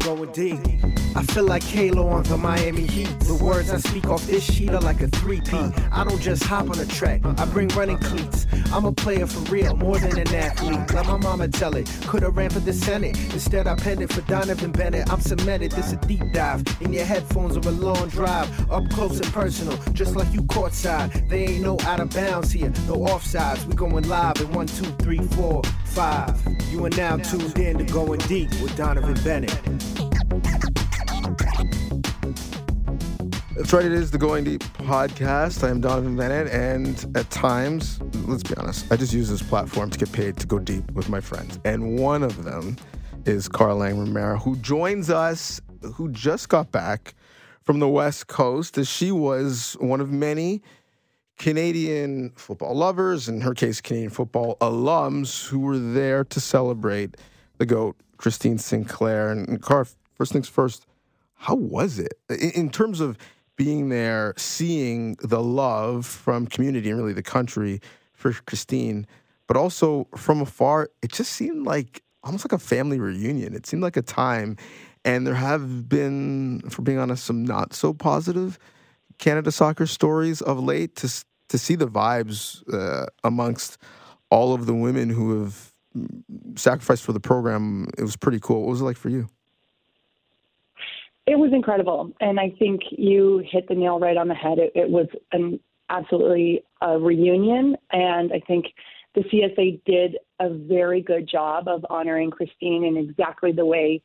going deep. I feel like Halo on the Miami Heat. The words I speak off this sheet are like a 3P. I don't just hop on a track, I bring running cleats. I'm a player for real, more than an athlete. Let my mama tell it. Could've ran for the Senate. Instead, I penned it for Donovan Bennett. I'm cemented, this a deep dive. In your headphones or a long drive. Up close and personal, just like you courtside. They ain't no out of bounds here, no offsides. We going live in one, two, three, four, five. You are now tuned in to Going Deep with Donovan Bennett. That's right, it is the Going Deep podcast. I am Donovan Bennett, and at times, let's be honest, I just use this platform to get paid to go deep with my friends. And one of them is Kara Lang Romero, who joins us, who just got back from the West Coast, as she was one of many Canadian football lovers, in her case, Canadian football alums, who were there to celebrate the GOAT, Christine Sinclair. And Car, first things first, how was it in, in terms of being there, seeing the love from community and really the country for Christine, but also from afar, it just seemed like almost like a family reunion. It seemed like a time, and there have been, for being honest, some not so positive Canada soccer stories of late. To to see the vibes uh, amongst all of the women who have sacrificed for the program, it was pretty cool. What was it like for you? It was incredible, and I think you hit the nail right on the head. It, it was an absolutely a reunion, and I think the CSA did a very good job of honoring Christine in exactly the way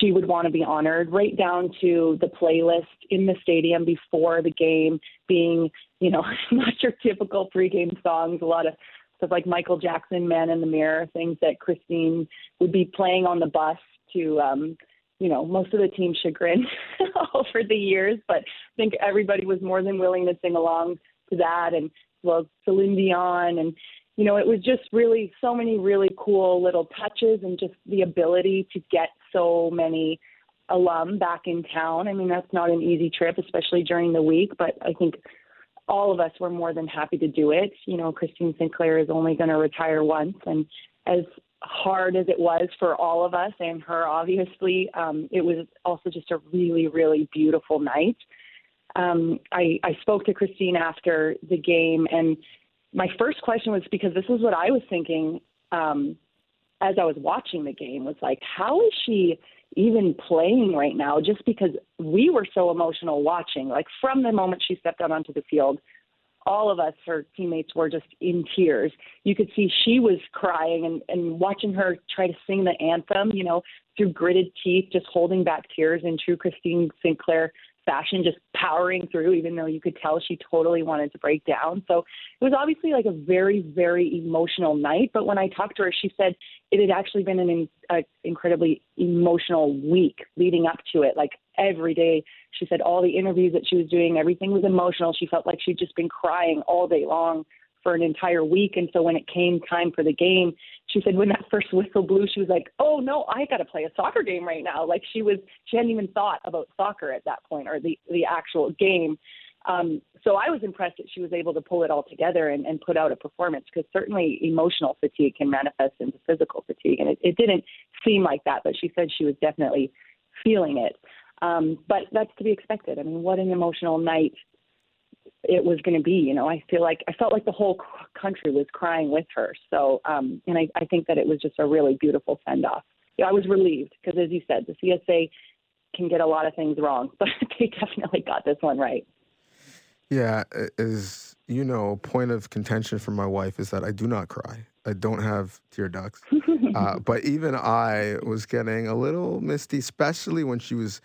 she would want to be honored, right down to the playlist in the stadium before the game being, you know, not your typical pregame songs, a lot of stuff like Michael Jackson, Man in the Mirror, things that Christine would be playing on the bus to um you know, most of the team chagrin over the years, but I think everybody was more than willing to sing along to that and well Celine Dion and you know, it was just really so many really cool little touches and just the ability to get so many alum back in town. I mean, that's not an easy trip, especially during the week, but I think all of us were more than happy to do it. You know, Christine Sinclair is only going to retire once, and as hard as it was for all of us and her, obviously, um, it was also just a really, really beautiful night. Um, I, I spoke to Christine after the game, and my first question was because this is what I was thinking um, as I was watching the game was like, how is she even playing right now? Just because we were so emotional watching, like from the moment she stepped out onto the field, all of us, her teammates, were just in tears. You could see she was crying and, and watching her try to sing the anthem, you know, through gritted teeth, just holding back tears in true Christine Sinclair fashion, just powering through, even though you could tell she totally wanted to break down. So it was obviously like a very, very emotional night. But when I talked to her, she said it had actually been an in, incredibly emotional week leading up to it. Like every day, she said all the interviews that she was doing, everything was emotional. She felt like she'd just been crying all day long for an entire week. And so when it came time for the game, she said when that first whistle blew, she was like, "Oh no, I got to play a soccer game right now." Like she was, she hadn't even thought about soccer at that point or the the actual game. Um, so I was impressed that she was able to pull it all together and, and put out a performance because certainly emotional fatigue can manifest into physical fatigue, and it, it didn't seem like that. But she said she was definitely feeling it. Um, but that's to be expected. I mean, what an emotional night it was going to be. You know, I feel like I felt like the whole country was crying with her. So, um, and I, I think that it was just a really beautiful send off. Yeah, I was relieved because, as you said, the CSA can get a lot of things wrong, but they definitely got this one right. Yeah, as you know, point of contention for my wife is that I do not cry. I don't have tear ducts. uh, but even I was getting a little misty, especially when she was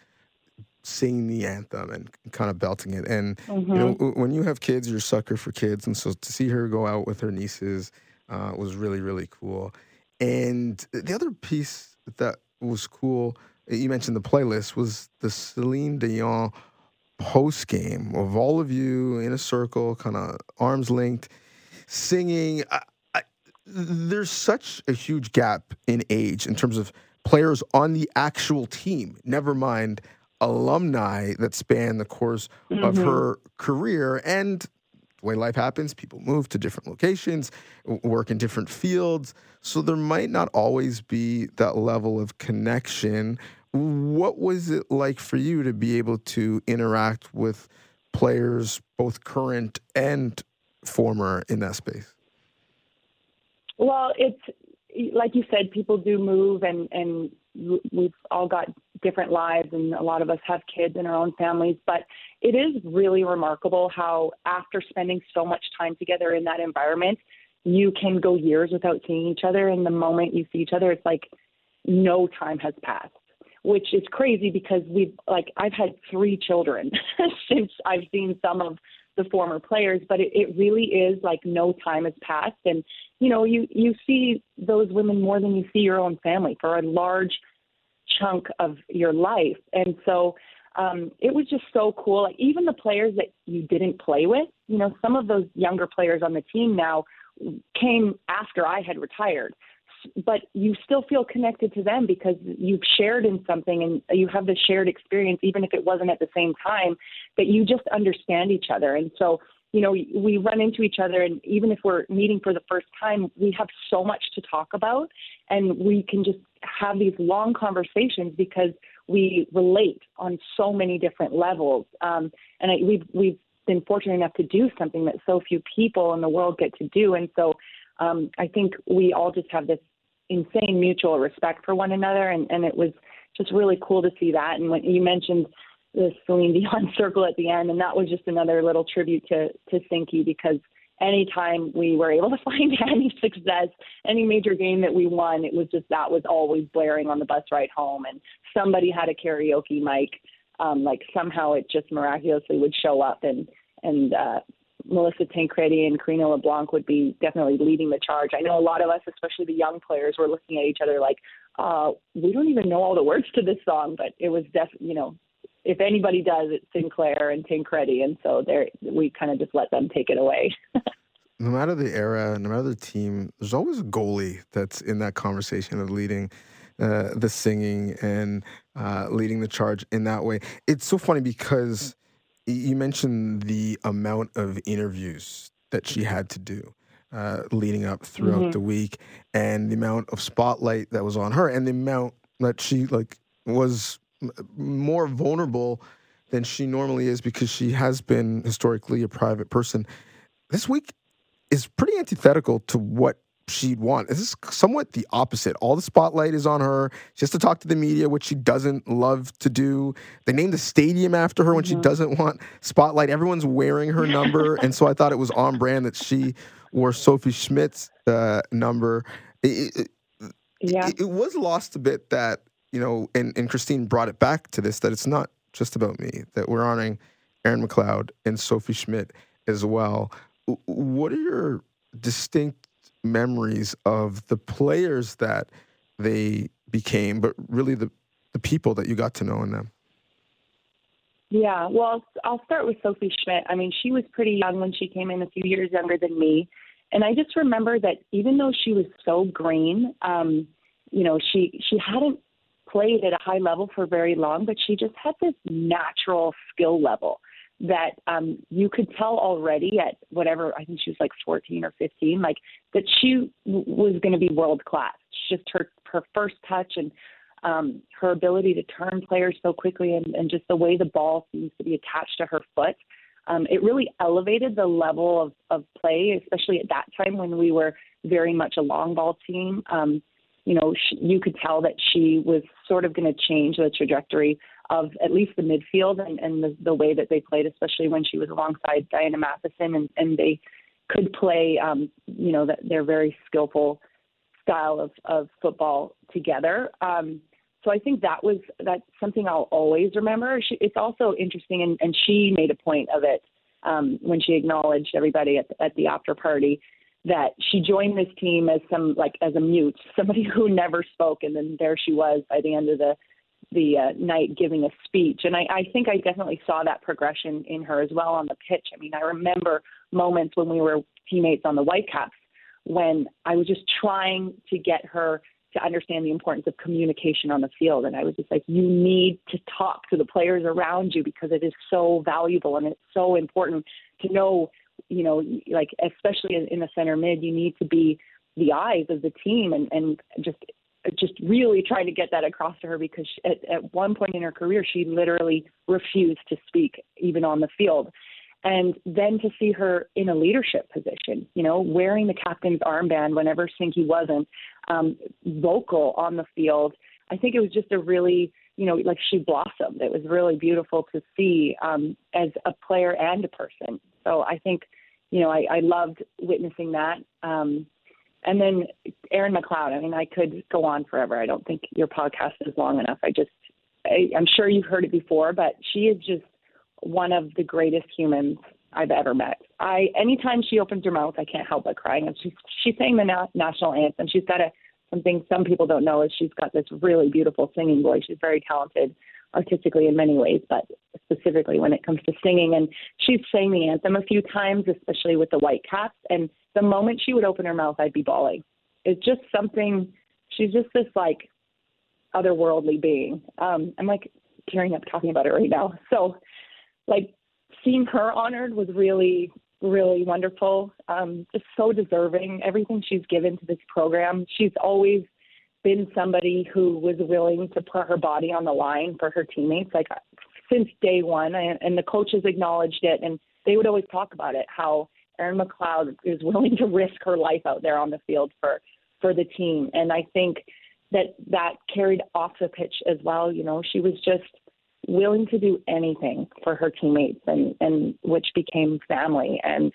singing the anthem and kind of belting it. And mm-hmm. you know, mm-hmm. when you have kids, you're a sucker for kids, and so to see her go out with her nieces uh, was really really cool. And the other piece that was cool, you mentioned the playlist, was the Celine Dion post game of all of you in a circle, kind of arms linked, singing. I, I, there's such a huge gap in age in terms of players on the actual team. Never mind alumni that span the course mm-hmm. of her career. And the way life happens, people move to different locations, work in different fields. So there might not always be that level of connection what was it like for you to be able to interact with players, both current and former, in that space? Well, it's like you said, people do move, and and we've all got different lives, and a lot of us have kids in our own families. But it is really remarkable how, after spending so much time together in that environment, you can go years without seeing each other, and the moment you see each other, it's like no time has passed which is crazy because we've like I've had three children since I've seen some of the former players, but it, it really is like no time has passed, and you know you you see those women more than you see your own family for a large chunk of your life, and so um, it was just so cool. Like even the players that you didn't play with, you know, some of those younger players on the team now came after I had retired but you still feel connected to them because you've shared in something and you have the shared experience, even if it wasn't at the same time, that you just understand each other. And so, you know, we run into each other, and even if we're meeting for the first time, we have so much to talk about, and we can just have these long conversations because we relate on so many different levels. Um, and I, we've we've been fortunate enough to do something that so few people in the world get to do, and so um, I think we all just have this insane mutual respect for one another, and, and it was just really cool to see that. And when you mentioned the Celine Dion circle at the end, and that was just another little tribute to to Sinky because anytime we were able to find any success, any major game that we won, it was just that was always blaring on the bus ride home, and somebody had a karaoke mic. Um, like somehow it just miraculously would show up and and uh, Melissa Tancredi and Karina LeBlanc would be definitely leading the charge. I know a lot of us, especially the young players, were looking at each other like, uh, we don't even know all the words to this song, but it was definitely, you know, if anybody does, it's Sinclair and Tancredi, and so there we kind of just let them take it away. no matter the era, no matter the team, there's always a goalie that's in that conversation of leading uh, the singing and uh, leading the charge in that way. It's so funny because you mentioned the amount of interviews that she had to do uh, leading up throughout mm-hmm. the week, and the amount of spotlight that was on her, and the amount that she like was more vulnerable than she normally is because she has been historically a private person. This week is pretty antithetical to what she'd want. This is somewhat the opposite. All the spotlight is on her. She has to talk to the media, which she doesn't love to do. They named the stadium after her when mm-hmm. she doesn't want spotlight. Everyone's wearing her number, and so I thought it was on brand that she wore Sophie Schmidt's uh, number. It, it, yeah. It, it, was lost a bit that you know, and, and Christine brought it back to this that it's not just about me. That we're honoring Erin McLeod and Sophie Schmidt as well. What are your distinct memories of the players that they became, but really the, the people that you got to know in them? Yeah, well, I'll start with Sophie Schmidt. I mean, she was pretty young when she came in, a few years younger than me. And I just remember that even though she was so green, um, you know, she she hadn't played at a high level for very long, but she just had this natural skill level that um, you could tell already at whatever I think she was like 14 or 15, like that she w- was going to be world class. Just her her first touch and um, her ability to turn players so quickly, and, and just the way the ball seems to be attached to her foot. Um, it really elevated the level of, of play, especially at that time when we were very much a long ball team. Um, you know, she, you could tell that she was sort of going to change the trajectory of at least the midfield and, and the, the way that they played, especially when she was alongside Diana Matheson, and, and they could play, um, you know, that their very skillful style of, of football together. Um, so I think that was that's something I'll always remember. She, it's also interesting, and, and she made a point of it um, when she acknowledged everybody at, at the after party that she joined this team as some like as a mute, somebody who never spoke, and then there she was by the end of the the uh, night giving a speech. And I, I think I definitely saw that progression in her as well on the pitch. I mean, I remember moments when we were teammates on the Whitecaps when I was just trying to get her to understand the importance of communication on the field. And I was just like, you need to talk to the players around you because it is so valuable and it's so important to know, you know, like, especially in the center mid, you need to be the eyes of the team and, and just just really trying to get that across to her because she, at, at one point in her career, she literally refused to speak even on the field. And then to see her in a leadership position, you know, wearing the captain's armband whenever Sinky wasn't, um, vocal on the field. I think it was just a really, you know, like she blossomed. It was really beautiful to see um, as a player and a person. So I think, you know, I, I loved witnessing that. Um, and then Erin McLeod. I mean, I could go on forever. I don't think your podcast is long enough. I just, I, I'm sure you've heard it before, but she is just one of the greatest humans I've ever met. I anytime she opens her mouth, I can't help but crying. And she's she's saying the na- national anthem. She's got a something some people don't know is she's got this really beautiful singing voice. She's very talented artistically in many ways, but specifically when it comes to singing. And she's sang the anthem a few times, especially with the Whitecaps. And the moment she would open her mouth, I'd be bawling. It's just something. She's just this like otherworldly being. Um, I'm like tearing up talking about it right now. So, like seeing her honored was really, really wonderful. Um, just so deserving. Everything she's given to this program, she's always been somebody who was willing to put her body on the line for her teammates, like since day one. And, and the coaches acknowledged it, and they would always talk about it how Erin McLeod is willing to risk her life out there on the field for for the team. And I think that that carried off the pitch as well. You know, she was just willing to do anything for her teammates, and and which became family. And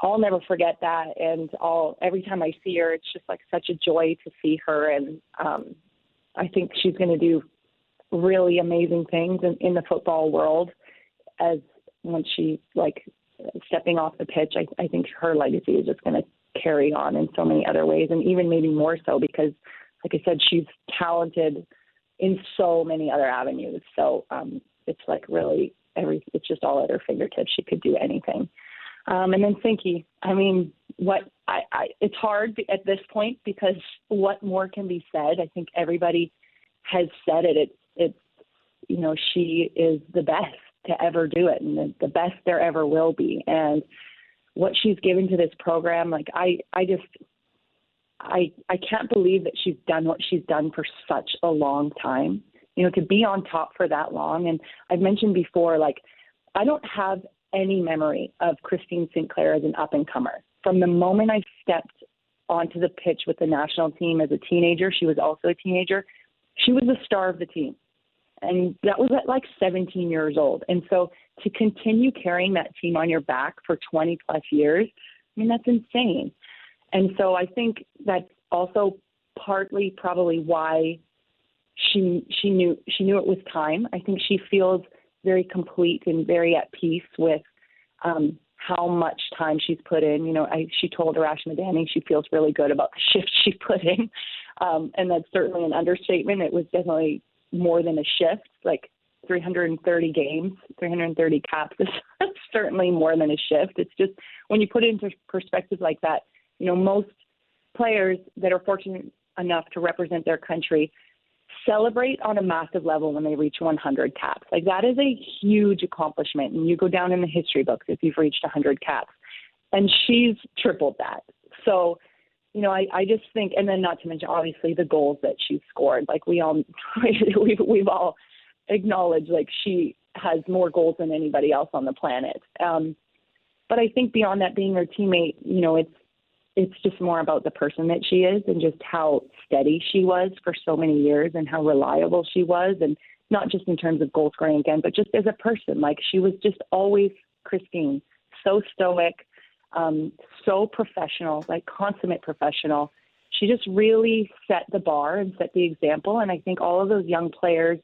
I'll never forget that. And all every time I see her, it's just like such a joy to see her. And um, I think she's going to do really amazing things in, in the football world as when she like stepping off the pitch. I, I think her legacy is just going to carry on in so many other ways, and even maybe more so because, like I said, she's talented in so many other avenues. So um, it's like really every. It's just all at her fingertips. She could do anything. Um, and then Sinky, I mean, what I, I it's hard at this point because what more can be said? I think everybody has said it. It's it's you know she is the best to ever do it and the, the best there ever will be. And what she's given to this program, like I I just I I can't believe that she's done what she's done for such a long time. You know, to be on top for that long. And I've mentioned before, like I don't have any memory of Christine Sinclair as an up and comer. From the moment I stepped onto the pitch with the national team as a teenager, she was also a teenager. She was the star of the team. And that was at like 17 years old. And so to continue carrying that team on your back for 20 plus years, I mean, that's insane. And so I think that's also partly probably why she she knew she knew it was time. I think she feels very complete and very at peace with um, how much time she's put in. You know, I, she told Arash Madani she feels really good about the shift she put in, um, and that's certainly an understatement. It was definitely more than a shift, like 330 games, 330 caps is certainly more than a shift. It's just when you put it into perspective like that, you know, most players that are fortunate enough to represent their country celebrate on a massive level when they reach 100 caps. Like that is a huge accomplishment, and you go down in the history books if you've reached 100 caps. And she's tripled that. So, you know, I, I just think, and then not to mention obviously the goals that she's scored. Like we all, we've we've all acknowledged like she has more goals than anybody else on the planet. Um, but I think beyond that, being her teammate, you know, it's it's just more about the person that she is and just how steady she was for so many years and how reliable she was. And not just in terms of goal scoring again but just as a person like she was just always christine so stoic um, so professional like consummate professional. She just really set the bar and set the example. And i think all of those young players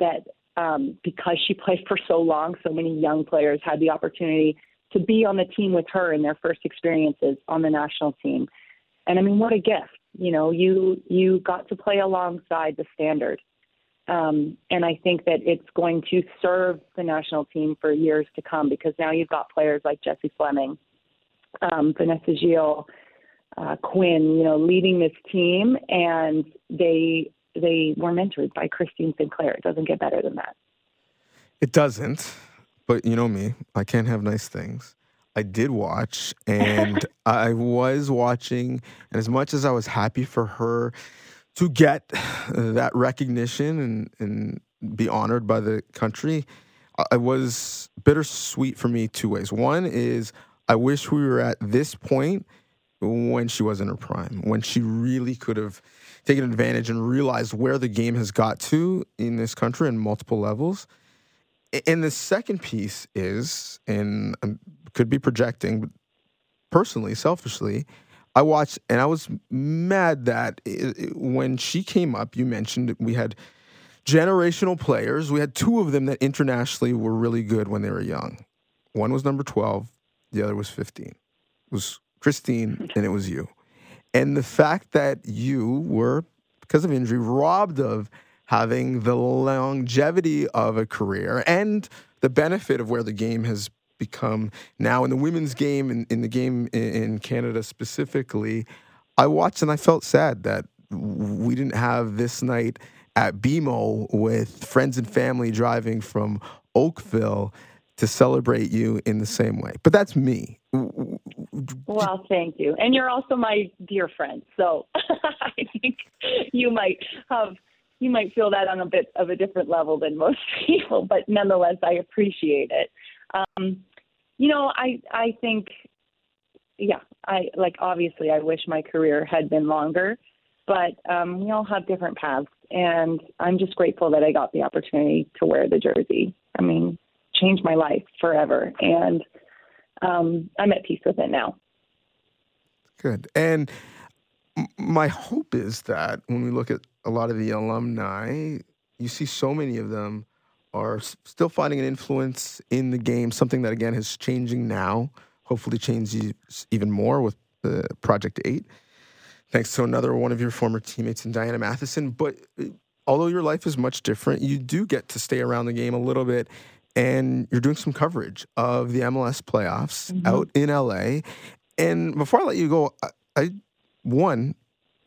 that um, because she played for so long so many young players had the opportunity to be on the team with her in their first experiences on the national team. And I mean, what a gift! You know, you you got to play alongside the standard, um, and I think that it's going to serve the national team for years to come because now you've got players like Jessie Fleming, um, Vanessa Gilles, uh, Quinn, you know, leading this team, and they they were mentored by Christine Sinclair. It doesn't get better than that. It doesn't. But you know me, I can't have nice things. I did watch, and I was watching, and as much as I was happy for her to get that recognition and, and be honored by the country, it was bittersweet for me two ways. One is I wish we were at this point when she was in her prime, when she really could have taken advantage and realized where the game has got to in this country in multiple levels. And the second piece is, and I could be projecting, but personally, selfishly, I watched and I was mad that it, it, when she came up, you mentioned we had generational players. We had two of them that internationally were really good when they were young. One was number 12, the other was 15. It was Christine hmm. and it was you. And the fact that you were, because of injury, robbed of having the longevity of a career and the benefit of where the game has become now in the women's game in, in, the game in, in Canada specifically. I watched and I felt sad that we didn't have this night at BMO with friends and family driving from Oakville to celebrate you in the same way. But that's me. Well, thank you. And you're also my dear friend. So I think you might have you might feel that on a bit of a different level than most people, but nonetheless I appreciate it. Um, you know, I I think yeah, I like obviously I wish my career had been longer, but um, we all have different paths and I'm just grateful that I got the opportunity to wear the jersey. I mean, changed my life forever, and um, I'm at peace with it now. Good. And my hope is that when we look at a lot of the alumni, you see so many of them are still finding an influence in the game, something that again is changing now, hopefully changes even more with the Project 8 thanks to another one of your former teammates in Diana Matheson. But uh, although your life is much different, you do get to stay around the game a little bit. And you're doing some coverage of the MLS playoffs mm-hmm. out in LA. And before I let you go, I, I one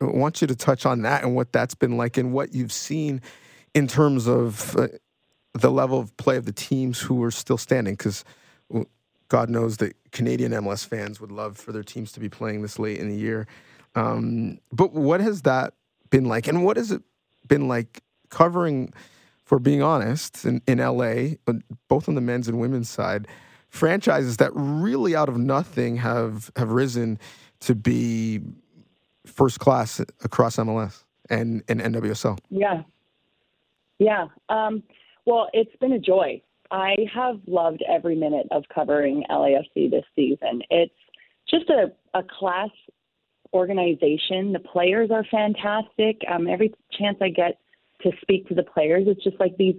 I want you to touch on that and what that's been like and what you've seen in terms of uh, the level of play of the teams who are still standing. Because God knows that Canadian MLS fans would love for their teams to be playing this late in the year. Um, but what has that been like? And what has it been like covering, for being honest, in, in LA, both on the men's and women's side, franchises that really out of nothing have, have risen to be first class across MLS and, and NWSL? Yeah. Yeah. Um, well, it's been a joy. I have loved every minute of covering LAFC this season. It's just a, a class organization. The players are fantastic. Um, every chance I get to speak to the players, it's just like these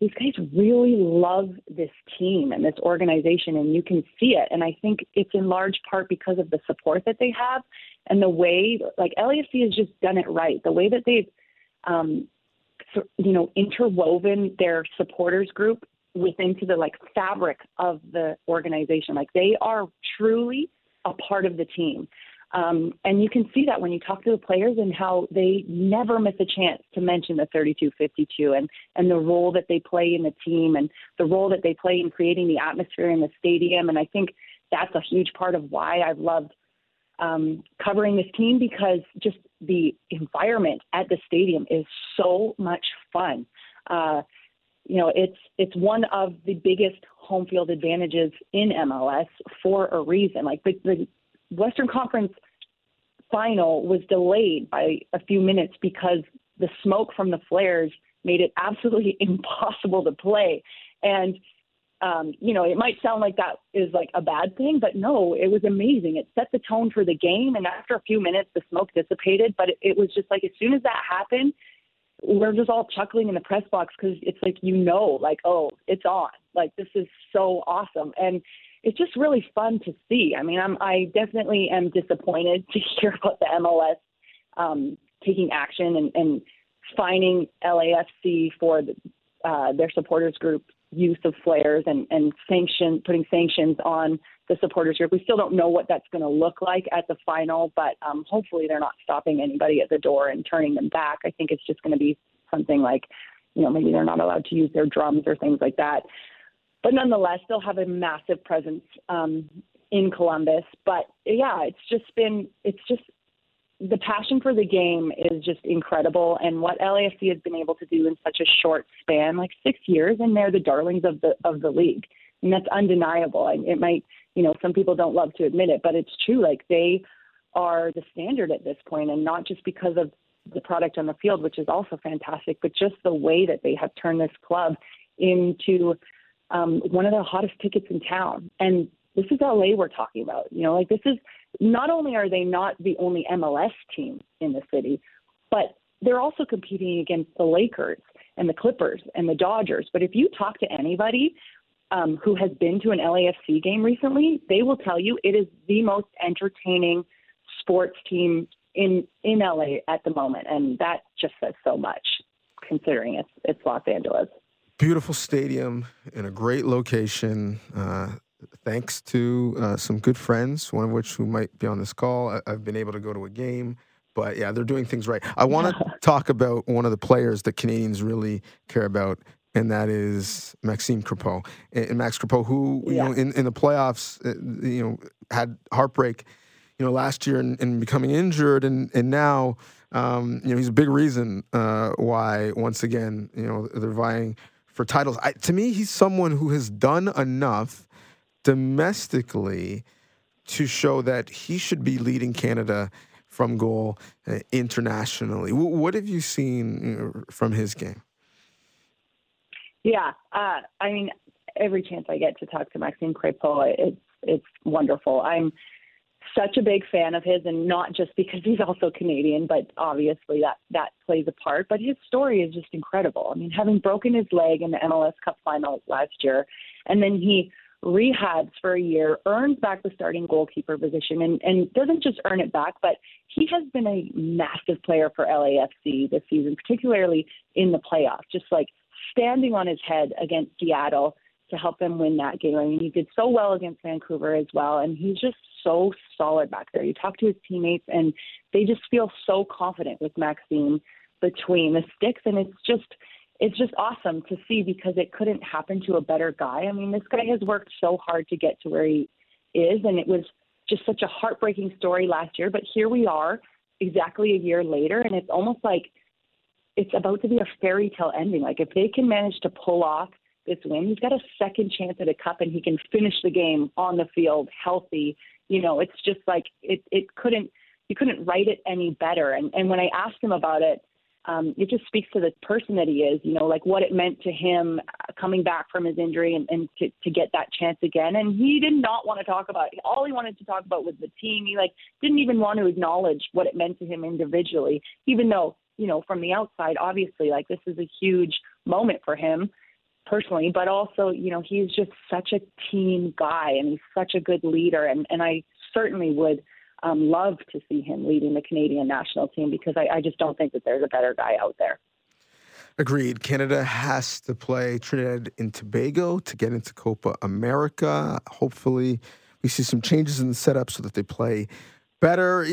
these guys really love this team and this organization, and you can see it. And I think it's in large part because of the support that they have and the way, like LAFC has just done it right. The way that they've, um, you know, interwoven their supporters group within to the like fabric of the organization. Like they are truly a part of the team. Um, and you can see that when you talk to the players and how they never miss a chance to mention the 3252 and, and the role that they play in the team and the role that they play in creating the atmosphere in the stadium. And I think that's a huge part of why I've loved um, covering this team because just the environment at the stadium is so much fun. Uh, you know, it's it's one of the biggest home field advantages in MLS for a reason. Like the, the Western Conference final was delayed by a few minutes because the smoke from the flares made it absolutely impossible to play. And um, you know, it might sound like that is like a bad thing, but no, it was amazing. It set the tone for the game, and after a few minutes, the smoke dissipated. But it, it was just like as soon as that happened, we're just all chuckling in the press box because it's like you know, like oh, it's on. Like this is so awesome, and it's just really fun to see. I mean, I'm I definitely am disappointed to hear about the MLS um, taking action and, and fining LAFC for the, uh, their supporters group use of flares and, and sanction putting sanctions on the supporters group. We still don't know what that's going to look like at the final, but um, hopefully they're not stopping anybody at the door and turning them back. I think it's just going to be something like, you know, maybe they're not allowed to use their drums or things like that but nonetheless, they'll have a massive presence um, in Columbus. But yeah, it's just been it's just the passion for the game is just incredible, and what LAFC has been able to do in such a short span, like six years, and they're the darlings of the of the league, and that's undeniable. And it might, you know, some people don't love to admit it, but it's true. Like they are the standard at this point, and not just because of the product on the field, which is also fantastic, but just the way that they have turned this club into um, one of the hottest tickets in town. And this is LA we're talking about. You know, like this is not only are they not the only MLS team in the city, but they're also competing against the Lakers and the Clippers and the Dodgers. But if you talk to anybody um, who has been to an LAFC game recently, they will tell you it is the most entertaining sports team in in LA at the moment, and that just says so much, considering it's it's Los Angeles. Beautiful stadium in a great location. Uh, thanks to uh, some good friends, one of which who might be on this call. I- have been able to go to a game, but yeah, they're doing things right. I want to talk about one of the players that Canadians really care about, and that is Maxime Crepeau. And Max Crepeau, who yeah. you know in, in the playoffs, uh, you know, had heartbreak, you know, last year and, and becoming injured, and and now. Um, you know, he's a big reason uh, why, once again, you know, they're vying for titles. I, to me, he's someone who has done enough domestically to show that he should be leading Canada from goal uh, internationally. W- what have you seen from his game? Yeah, uh, I mean, every chance I get to talk to Maxime Crepeau, it's it's wonderful. I'm such a big fan of his, and not just because he's also Canadian, but obviously that that plays a part. But his story is just incredible. I mean, having broken his leg in the MLS Cup final last year, and then he rehabs for a year, earns back the starting goalkeeper position, and, and doesn't just earn it back, but he has been a massive player for LAFC this season, particularly in the playoffs, just like standing on his head against Seattle to help them win that game. I mean, he did so well against Vancouver as well, and he's just so solid back there. You talk to his teammates, and they just feel so confident with Maxime between the sticks, and it's just it's just awesome to see because it couldn't happen to a better guy. I mean, this guy has worked so hard to get to where he is, and it was just such a heartbreaking story last year. But here we are, exactly a year later, and it's almost like it's about to be a fairy tale ending. Like if they can manage to pull off this win, he's got a second chance at a cup, and he can finish the game on the field healthy. You know, it's just like it. It couldn't. You couldn't write it any better. And and when I asked him about it um, it just speaks to the person that he is, you know, like what it meant to him uh, coming back from his injury and, and to, to get that chance again. And he did not want to talk about it. All he wanted to talk about was the team. He like didn't even want to acknowledge what it meant to him individually, even though, you know, from the outside, obviously, like this is a huge moment for him personally, but also, you know, he's just such a team guy and he's such a good leader. And, and I certainly would – um, love to see him leading the Canadian national team because I, I just don't think that there's a better guy out there. Agreed. Canada has to play Trinidad and Tobago to get into Copa America. Hopefully, we see some changes in the setup so that they play better.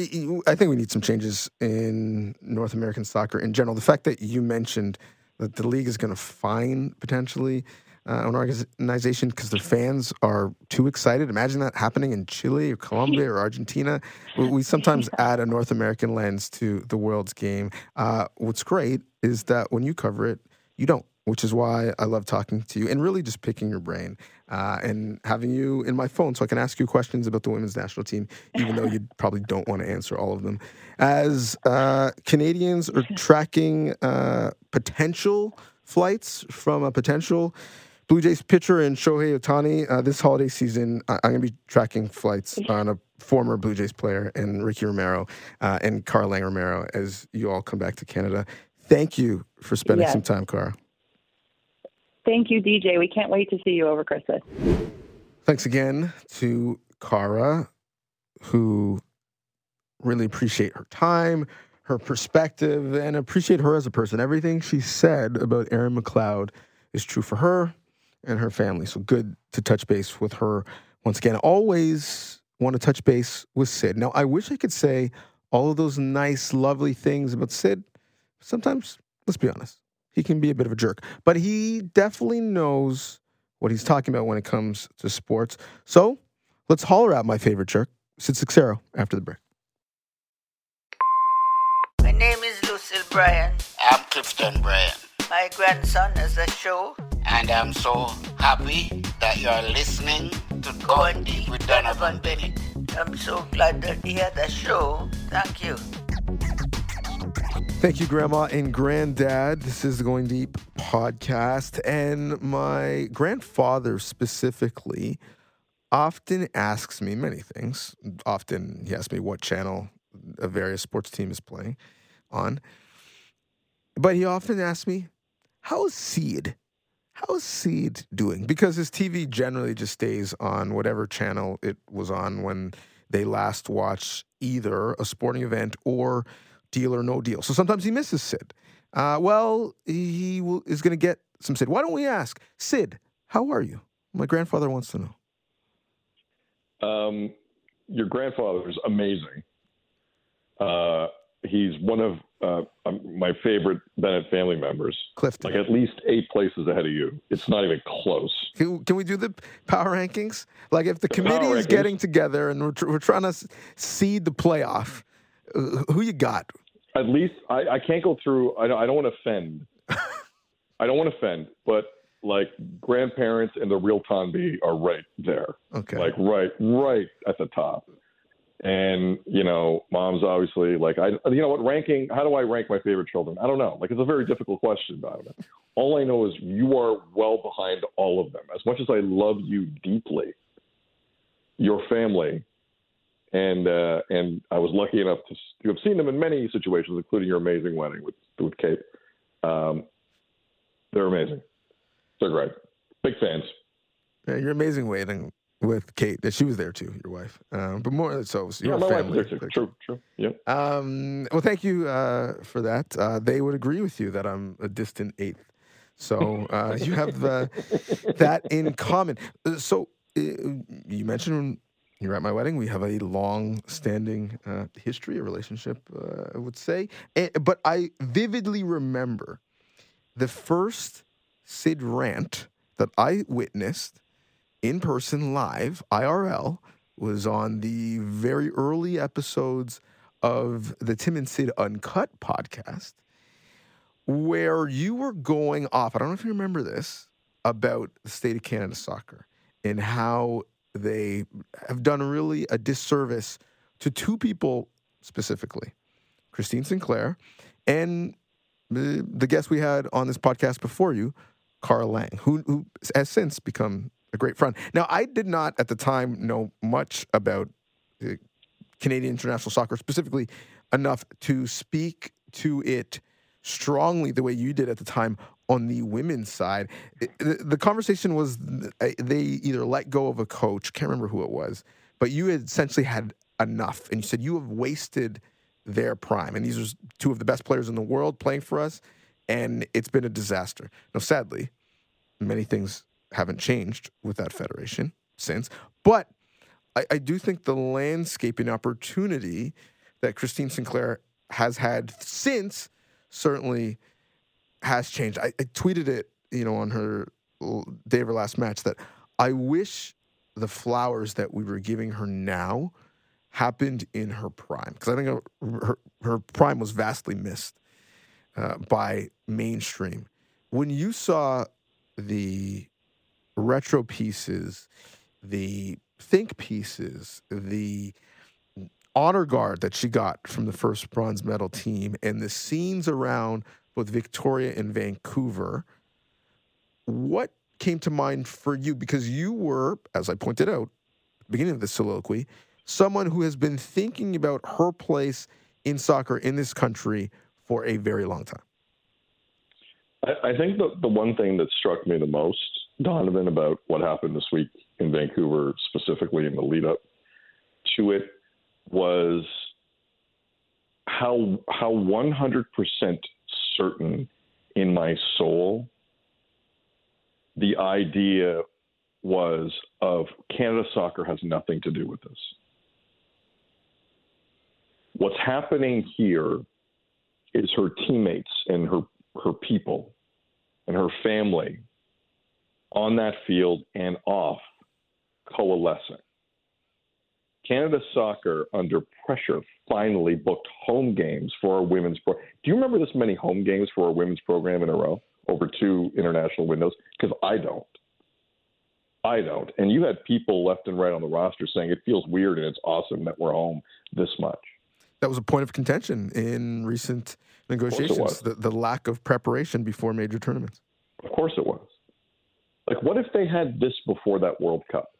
I think we need some changes in North American soccer in general. The fact that you mentioned that the league is going to fine potentially uh, an organization because their fans are too excited. Imagine that happening in Chile or Colombia or Argentina. We, we sometimes add a North American lens to the world's game. Uh, what's great is that when you cover it, you don't, which is why I love talking to you and really just picking your brain uh, and having you in my phone so I can ask you questions about the women's national team, even though you probably don't want to answer all of them. As uh, Canadians are tracking uh, potential flights from a potential Blue Jays pitcher and Shohei Ohtani. Uh, this holiday season, I- am going to be tracking flights on a former Blue Jays player and Ricky Romero uh, and Kara Lang Romero as you all come back to Canada. Thank you for spending some time, Kara. Thank you, DJ. We can't wait to see you over Christmas. Thanks again to Kara, who really appreciate her time, her perspective, and appreciate her as a person. Everything she said about Erin McLeod is true for her and her family. So good to touch base with her once again. Always want to touch base with Sid. Now, I wish I could say all of those nice, lovely things about Sid. Sometimes, let's be honest, he can be a bit of a jerk, but he definitely knows what he's talking about when it comes to sports. So let's holler out my favorite jerk, Sid Seixeiro, after the break. My name is Lucille Bryan. I'm Clifton Bryan. My grandson is a show. And I'm so happy that you're listening to Go and Deep with Donovan Bennett. I'm so glad that he had the show. Thank you. Thank you, Grandma and Granddad. This is the Going Deep podcast. And my grandfather specifically often asks me many things. Often he asks me what channel a various sports team is playing on. But he often asks me, How's Seed? How's Seed doing? Because his TV generally just stays on whatever channel it was on when they last watched either a sporting event or deal or no deal. So sometimes he misses Sid. Uh, well, he will, is going to get some Sid. Why don't we ask Sid? How are you? My grandfather wants to know. Um, your grandfather is amazing. Uh, he's one of uh, um, my favorite Bennett family members. Clifton. Like at least eight places ahead of you. It's not even close. Can, can we do the power rankings? Like if the, the committee is rankings. getting together and we're, tr- we're trying to seed the playoff, uh, who you got? At least I, I can't go through. I don't, I don't want to offend. I don't want to offend, but like grandparents and the real Tonby are right there. Okay. Like right, right at the top. And you know, mom's obviously like I. You know what? Ranking. How do I rank my favorite children? I don't know. Like it's a very difficult question, Donovan. All I know is you are well behind all of them. As much as I love you deeply, your family, and uh, and I was lucky enough to, to have seen them in many situations, including your amazing wedding with with Kate. Um, they're amazing. They're great. Big fans. Yeah, you're amazing wedding with Kate. That she was there too, your wife. Um, but more so, yeah, my family. wife was there too. True, true. Yeah. Um, well, thank you uh, for that. Uh, they would agree with you that I'm a distant eighth. So uh, you have that in common. Uh, so uh, you mentioned you're at my wedding. We have a long-standing uh, history, a relationship, I would say. And, but I vividly remember the first Sid rant that I witnessed in person live, IRL, was on the very early episodes of the Tim and Sid Uncut podcast, where you were going off. I don't know if you remember this about the state of Canada soccer and how they have done really a disservice to two people specifically Christine Sinclair and the, guest we had on this podcast before you, Kara Lang, who, who has since become a great friend. Now, I did not at the time know much about uh, Canadian international soccer, specifically enough to speak to it strongly the way you did at the time on the women's side. It, the, the, conversation was uh, they either let go of a coach, can't remember who it was, but you had essentially had enough. And you said you have wasted their prime. And these are two of the best players in the world playing for us. And it's been a disaster. Now, sadly, many things haven't changed with that federation since. But I, I do think the landscaping opportunity that Christine Sinclair has had since certainly has changed. I, I tweeted it, you know, on her day of her last match that I wish the flowers that we were giving her now happened in her prime because I think her, her, prime was vastly missed uh, by mainstream. When you saw the retro pieces, the think pieces, the honor guard that she got from the first bronze medal team, and the scenes around both Victoria and Vancouver, what came to mind for you? Because you were, as I pointed out, beginning of the soliloquy, someone who has been thinking about her place in soccer in this country for a very long time. I, I think the, the one thing that struck me the most Donovan about what happened this week in Vancouver, specifically in the lead up to it, was how how 100% certain in my soul the idea was of Canada soccer has nothing to do with this. What's happening here is her teammates and her her people and her family on that field and off coalescing. Canada Soccer, under pressure, finally booked home games for our women's pro. Do you remember this many home games for our women's program in a row over two international windows? Because I don't. I don't. And you had people left and right on the roster saying it feels weird and it's awesome that we're home this much. That was a point of contention in recent negotiations. The, the lack of preparation before major tournaments. Of course it was. Like, what if they had this before that World Cup?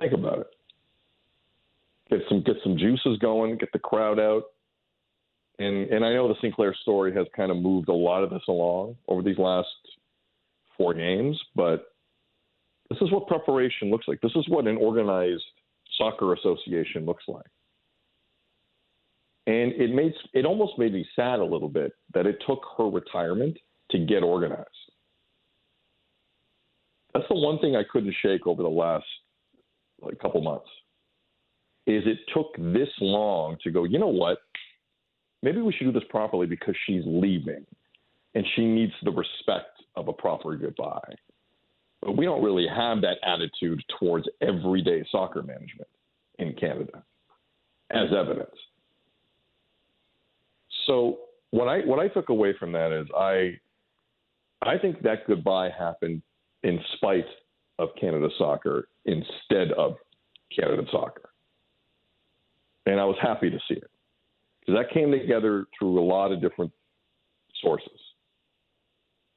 Think about it. Get some get some juices going, get the crowd out. And and I know the Sinclair story has kind of moved a lot of this along over these last four games, but this is what preparation looks like. This is what an organized soccer association looks like. And it made it almost made me sad a little bit that it took her retirement to get organized. That's the one thing I couldn't shake over the last a couple months. Is it took this long to go, you know what? Maybe we should do this properly because she's leaving and she needs the respect of a proper goodbye. But we don't really have that attitude towards everyday soccer management in Canada as evidence. So what I what I took away from that is I I think that goodbye happened in spite of Canada soccer instead of Canada soccer. And I was happy to see it. Because that came together through a lot of different sources.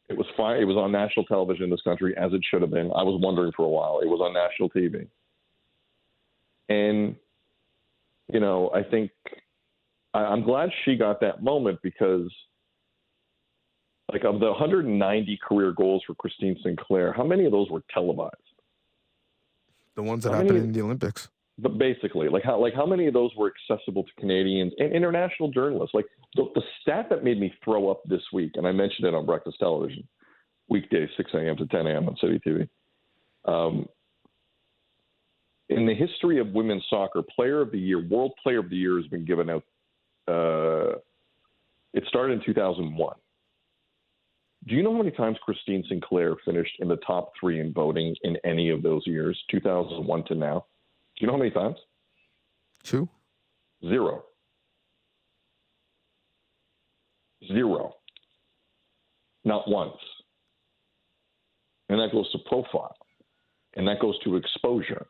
It was fine. It was on national television in this country, as it should have been. I was wondering for a while. It was on national TV. And, you know, I think I, I'm glad she got that moment because, like, of the 190 career goals for Christine Sinclair, how many of those were televised? The ones that happened in the Olympics. But basically, like how like how many of those were accessible to Canadians and international journalists? Like the, the stat that made me throw up this week, and I mentioned it on breakfast television, weekdays 6 a.m. to 10 a.m. on Citytv. Um, in the history of women's soccer, Player of the Year, World Player of the Year has been given out. Uh, it started in 2001. Do you know how many times Christine Sinclair finished in the top three in voting in any of those years, 2001 to now? Do you know how many times? Two. Zero. Zero. Not once. And that goes to profile. And that goes to exposure.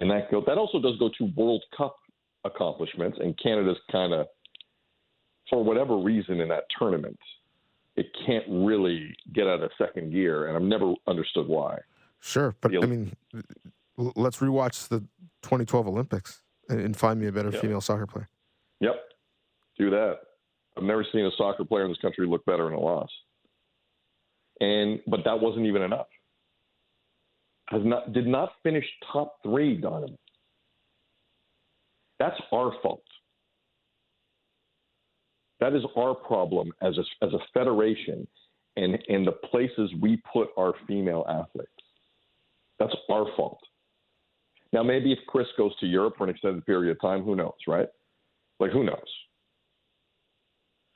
And that go, that also does go to World Cup accomplishments. And Canada's kind of, for whatever reason in that tournament, it can't really get out of second gear. And I've never understood why. Sure. But I mean, let's rewatch the 2012 Olympics and find me a better yep. female soccer player. Yep. Do that. I've never seen a soccer player in this country look better in a loss. And but that wasn't even enough. Has not did not finish top three, Donovan. That's our fault. That is our problem as a, as a federation and, and the places we put our female athletes. That's our fault. Now, maybe if Chris goes to Europe for an extended period of time, who knows, right? Like, who knows?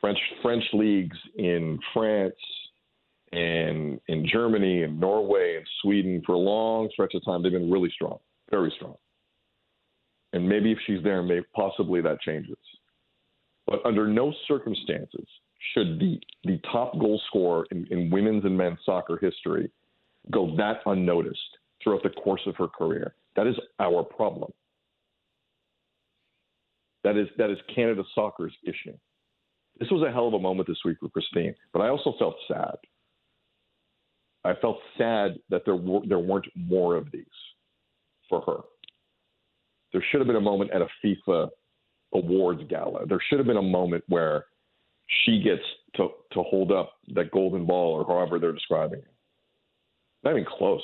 French French leagues in France and in Germany and Norway and Sweden for a long stretch of time, they've been really strong, very strong. And maybe if she's there, maybe possibly that changes. But under no circumstances should the, the top goal scorer in, in women's and men's soccer history go that unnoticed throughout the course of her career. That is our problem. That is that is Canada soccer's issue. This was a hell of a moment this week with Christine, but I also felt sad. I felt sad that there were, there weren't more of these for her. There should have been a moment at a FIFA awards gala. There should have been a moment where she gets to to hold up that golden ball or however they're describing it. Not even close.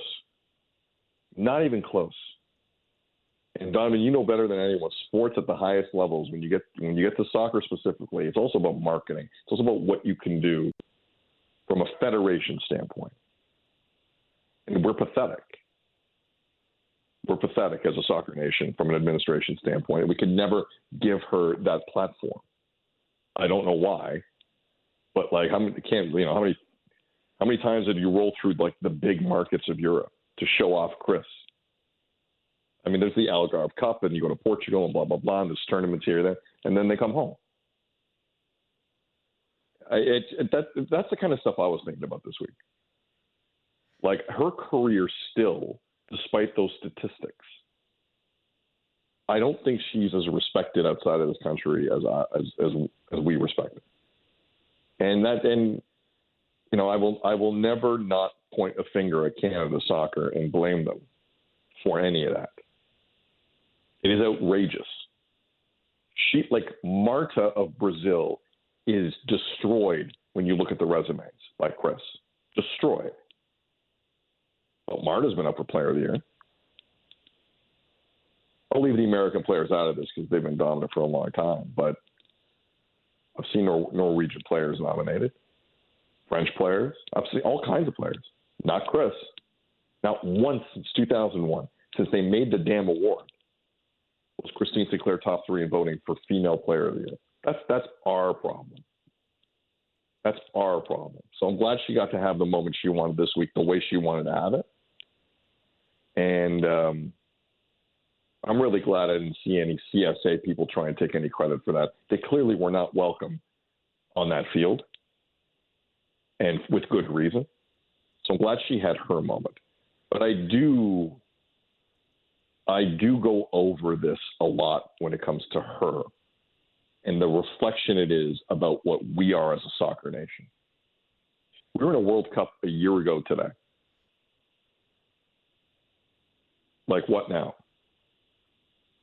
Not even close. And Donovan, you know better than anyone, sports at the highest levels, when you get when you get to soccer specifically, it's also about marketing. It's also about what you can do from a federation standpoint. And we're pathetic. We're pathetic as a soccer nation from an administration standpoint. We can never give her that platform. I don't know why, but like how many can't you know how many how many times did you roll through like the big markets of Europe to show off Chris? I mean, there's the Algarve Cup, and you go to Portugal and blah blah blah. And there's tournaments here, there, and then they come home. I, it, that that's the kind of stuff I was thinking about this week. Like her career still, despite those statistics, I don't think she's as respected outside of this country as as as as we respect it. And that and you know I will I will never not point a finger at Canada soccer and blame them for any of that. It is outrageous. She like Marta of Brazil is destroyed when you look at the resumes by Chris. Destroyed. Well, Marta's been up for Player of the Year. I'll leave the American players out of this because they've been dominant for a long time. But I've seen Nor- Norwegian players nominated, French players. I've seen all kinds of players. Not Chris. Not once since 2001, since they made the damn award, was Christine Sinclair top three in voting for Female Player of the Year. That's that's our problem. That's our problem. So I'm glad she got to have the moment she wanted this week, the way she wanted to have it. And um, I'm really glad I didn't see any CSA people try and take any credit for that. They clearly were not welcome on that field, and with good reason. So I'm glad she had her moment. But I do, I do go over this a lot when it comes to her and the reflection it is about what we are as a soccer nation. We were in a World Cup a year ago today. Like what now?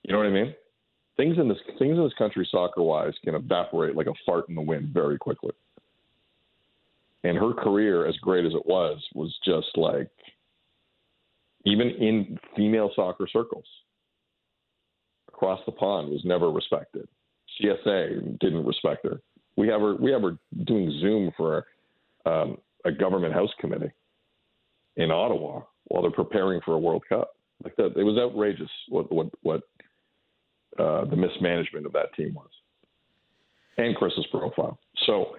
You know what I mean? Things in this things in this country soccer wise can evaporate like a fart in the wind very quickly. And her career, as great as it was, was just like even in female soccer circles across the pond was never respected. CSA didn't respect her. We have her we have her doing Zoom for um, a government house committee in Ottawa while they're preparing for a World Cup. Like that, it was outrageous what what what uh, the mismanagement of that team was, and Chris's profile. So,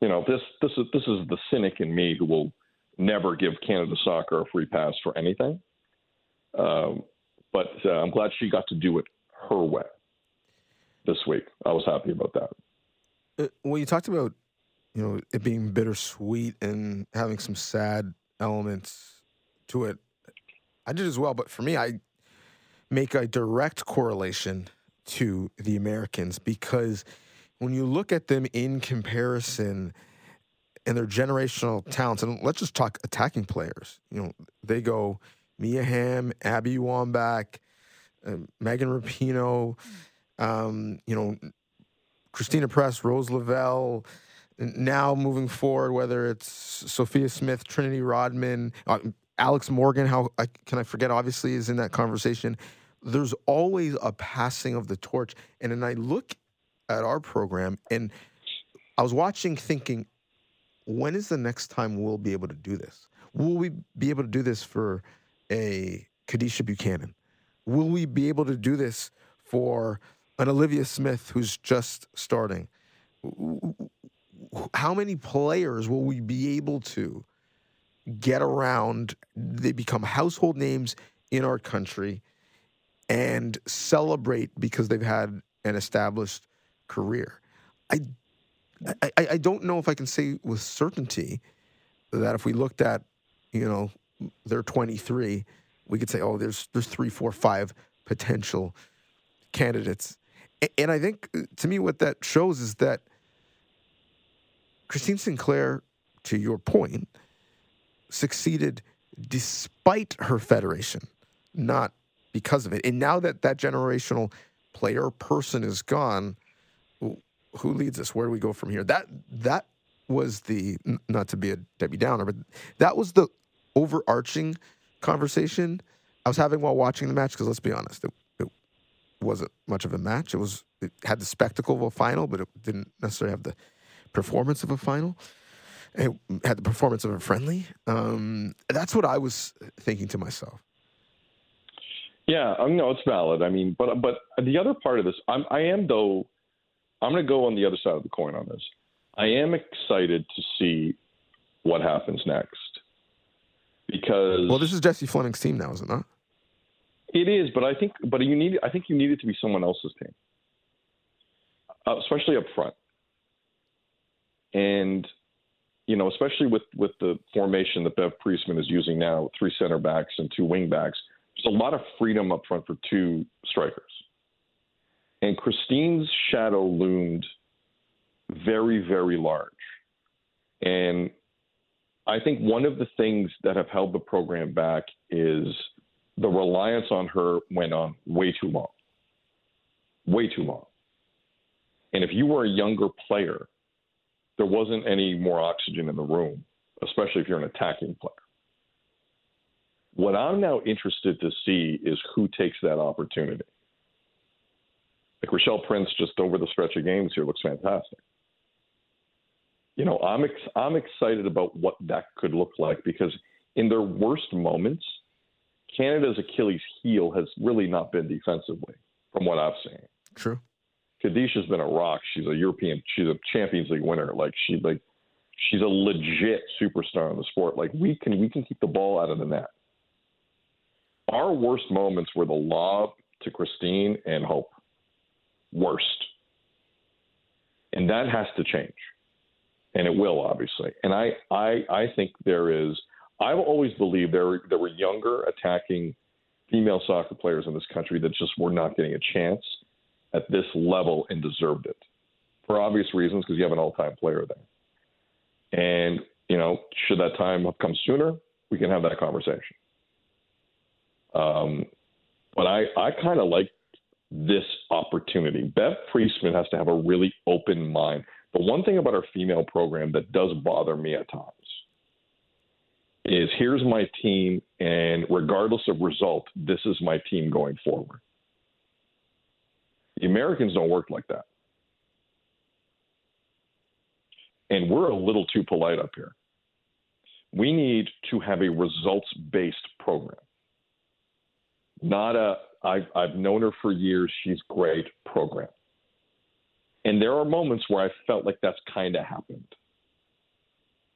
you know, this this is this is the cynic in me who will never give Canada soccer a free pass for anything. Um, but uh, I'm glad she got to do it her way this week. I was happy about that. Uh, well, you talked about you know it being bittersweet and having some sad elements to it. I did as well, but for me, I make a direct correlation to the Americans because when you look at them in comparison and their generational talents, and let's just talk attacking players. You know, they go Mia Hamm, Abby Wambach, uh, Megan Rapinoe, um, you know, Christen Press, Rose Lavelle. Now moving forward, whether it's Sophia Smith, Trinity Rodman, uh, Alex Morgan, how I, can I forget? Obviously, is in that conversation. There's always a passing of the torch, and then I look at our program, and I was watching, thinking, when is the next time we'll be able to do this? Will we be able to do this for a Kadeisha Buchanan? Will we be able to do this for an Olivia Smith who's just starting? How many players will we be able to get around? They become household names in our country and celebrate because they've had an established career. I, I, I don't know if I can say with certainty that if we looked at, you know, they're 23, we could say, oh, there's there's three, four, five potential candidates. And I think uh, to me, what that shows is that Christine Sinclair, to your point, succeeded despite her federation, not because of it. And now that that generational player person is gone, who leads us? Where do we go from here? That that was the not to be a Debbie Downer, but that was the overarching conversation I was having while watching the match. Because let's be honest, it, it wasn't much of a match. It was it had the spectacle of a final, but it didn't necessarily have the performance of a final. It had the performance of a friendly. Um, that's what I was thinking to myself. Yeah, I know it's valid. I mean, but but the other part of this, I'm, I am though. I'm going to go on the other side of the coin on this. I am excited to see what happens next because well, this is Jessie Fleming's team now, is it not? It is, but I think, but you need, I think you need it to be someone else's team, uh, especially up front. And you know, especially with with the formation that Bev Priestman is using now, three center backs and two wing backs, there's a lot of freedom up front for two strikers. And Christine's shadow loomed very, very large. And I think one of the things that have held the program back is the reliance on her went on way too long. Way too long. And if you were a younger player, there wasn't any more oxygen in the room, especially if you're an attacking player. What I'm now interested to see is who takes that opportunity. Like Nichelle Prince, just over the stretch of games here, looks fantastic. You know, I'm ex- I'm excited about what that could look like because in their worst moments, Canada's Achilles heel has really not been defensively, from what I've seen. True. Kadeisha's been a rock. She's a European. She's a Champions League winner. Like she like she's a legit superstar in the sport. Like we can we can keep the ball out of the net. Our worst moments were the lob to Christine and Hope. Worst. And that has to change. And it will obviously. And I I I think there is I've always believed there there were younger attacking female soccer players in this country that just were not getting a chance at this level and deserved it for obvious reasons because you have an all-time player there. And you know, should that time have come sooner, we can have that conversation. Um, but I I kind of like this opportunity. Bev Priestman has to have a really open mind. The one thing about our female program that does bother me at times is here's my team, and regardless of result, this is my team going forward. The Americans don't work like that. And we're a little too polite up here. We need to have a results based program. Not a, I've, I've known her for years, she's great program. And there are moments where I felt like that's kind of happened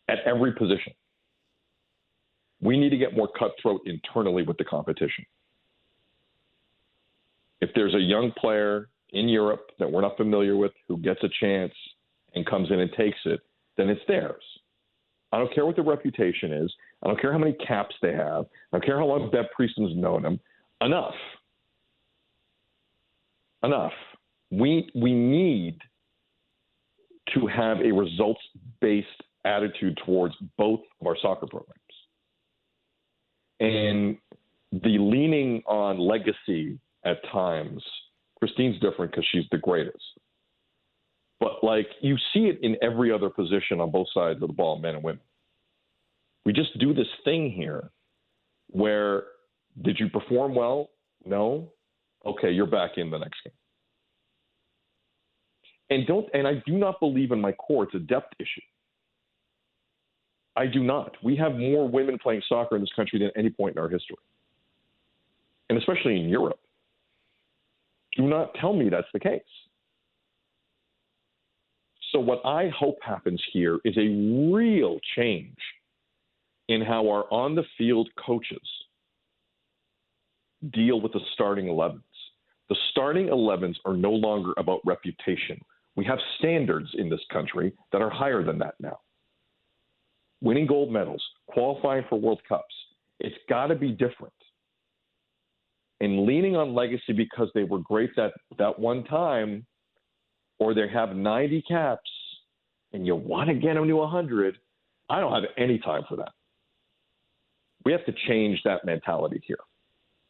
at every position. We need to get more cutthroat internally with the competition. If there's a young player in Europe that we're not familiar with who gets a chance and comes in and takes it, then it's theirs. I don't care what their reputation is. I don't care how many caps they have. I don't care how long Bev Priestman's known them. Enough. Enough. We we need to have a results based attitude towards both of our soccer programs. And the leaning on legacy at times Christine's different because she's the greatest. But like you see it in every other position on both sides of the ball, men and women. We just do this thing here where did you perform well? No. Okay, you're back in the next game. And don't and I do not believe in my core it's a depth issue. I do not. We have more women playing soccer in this country than any point in our history. And especially in Europe. Do not tell me that's the case. So, what I hope happens here is a real change in how our on the field coaches deal with the starting 11s. The starting 11s are no longer about reputation. We have standards in this country that are higher than that now. Winning gold medals, qualifying for World Cups, it's got to be different and leaning on legacy because they were great that that one time, or they have 90 caps, and you want to get them to 100. I don't have any time for that. We have to change that mentality here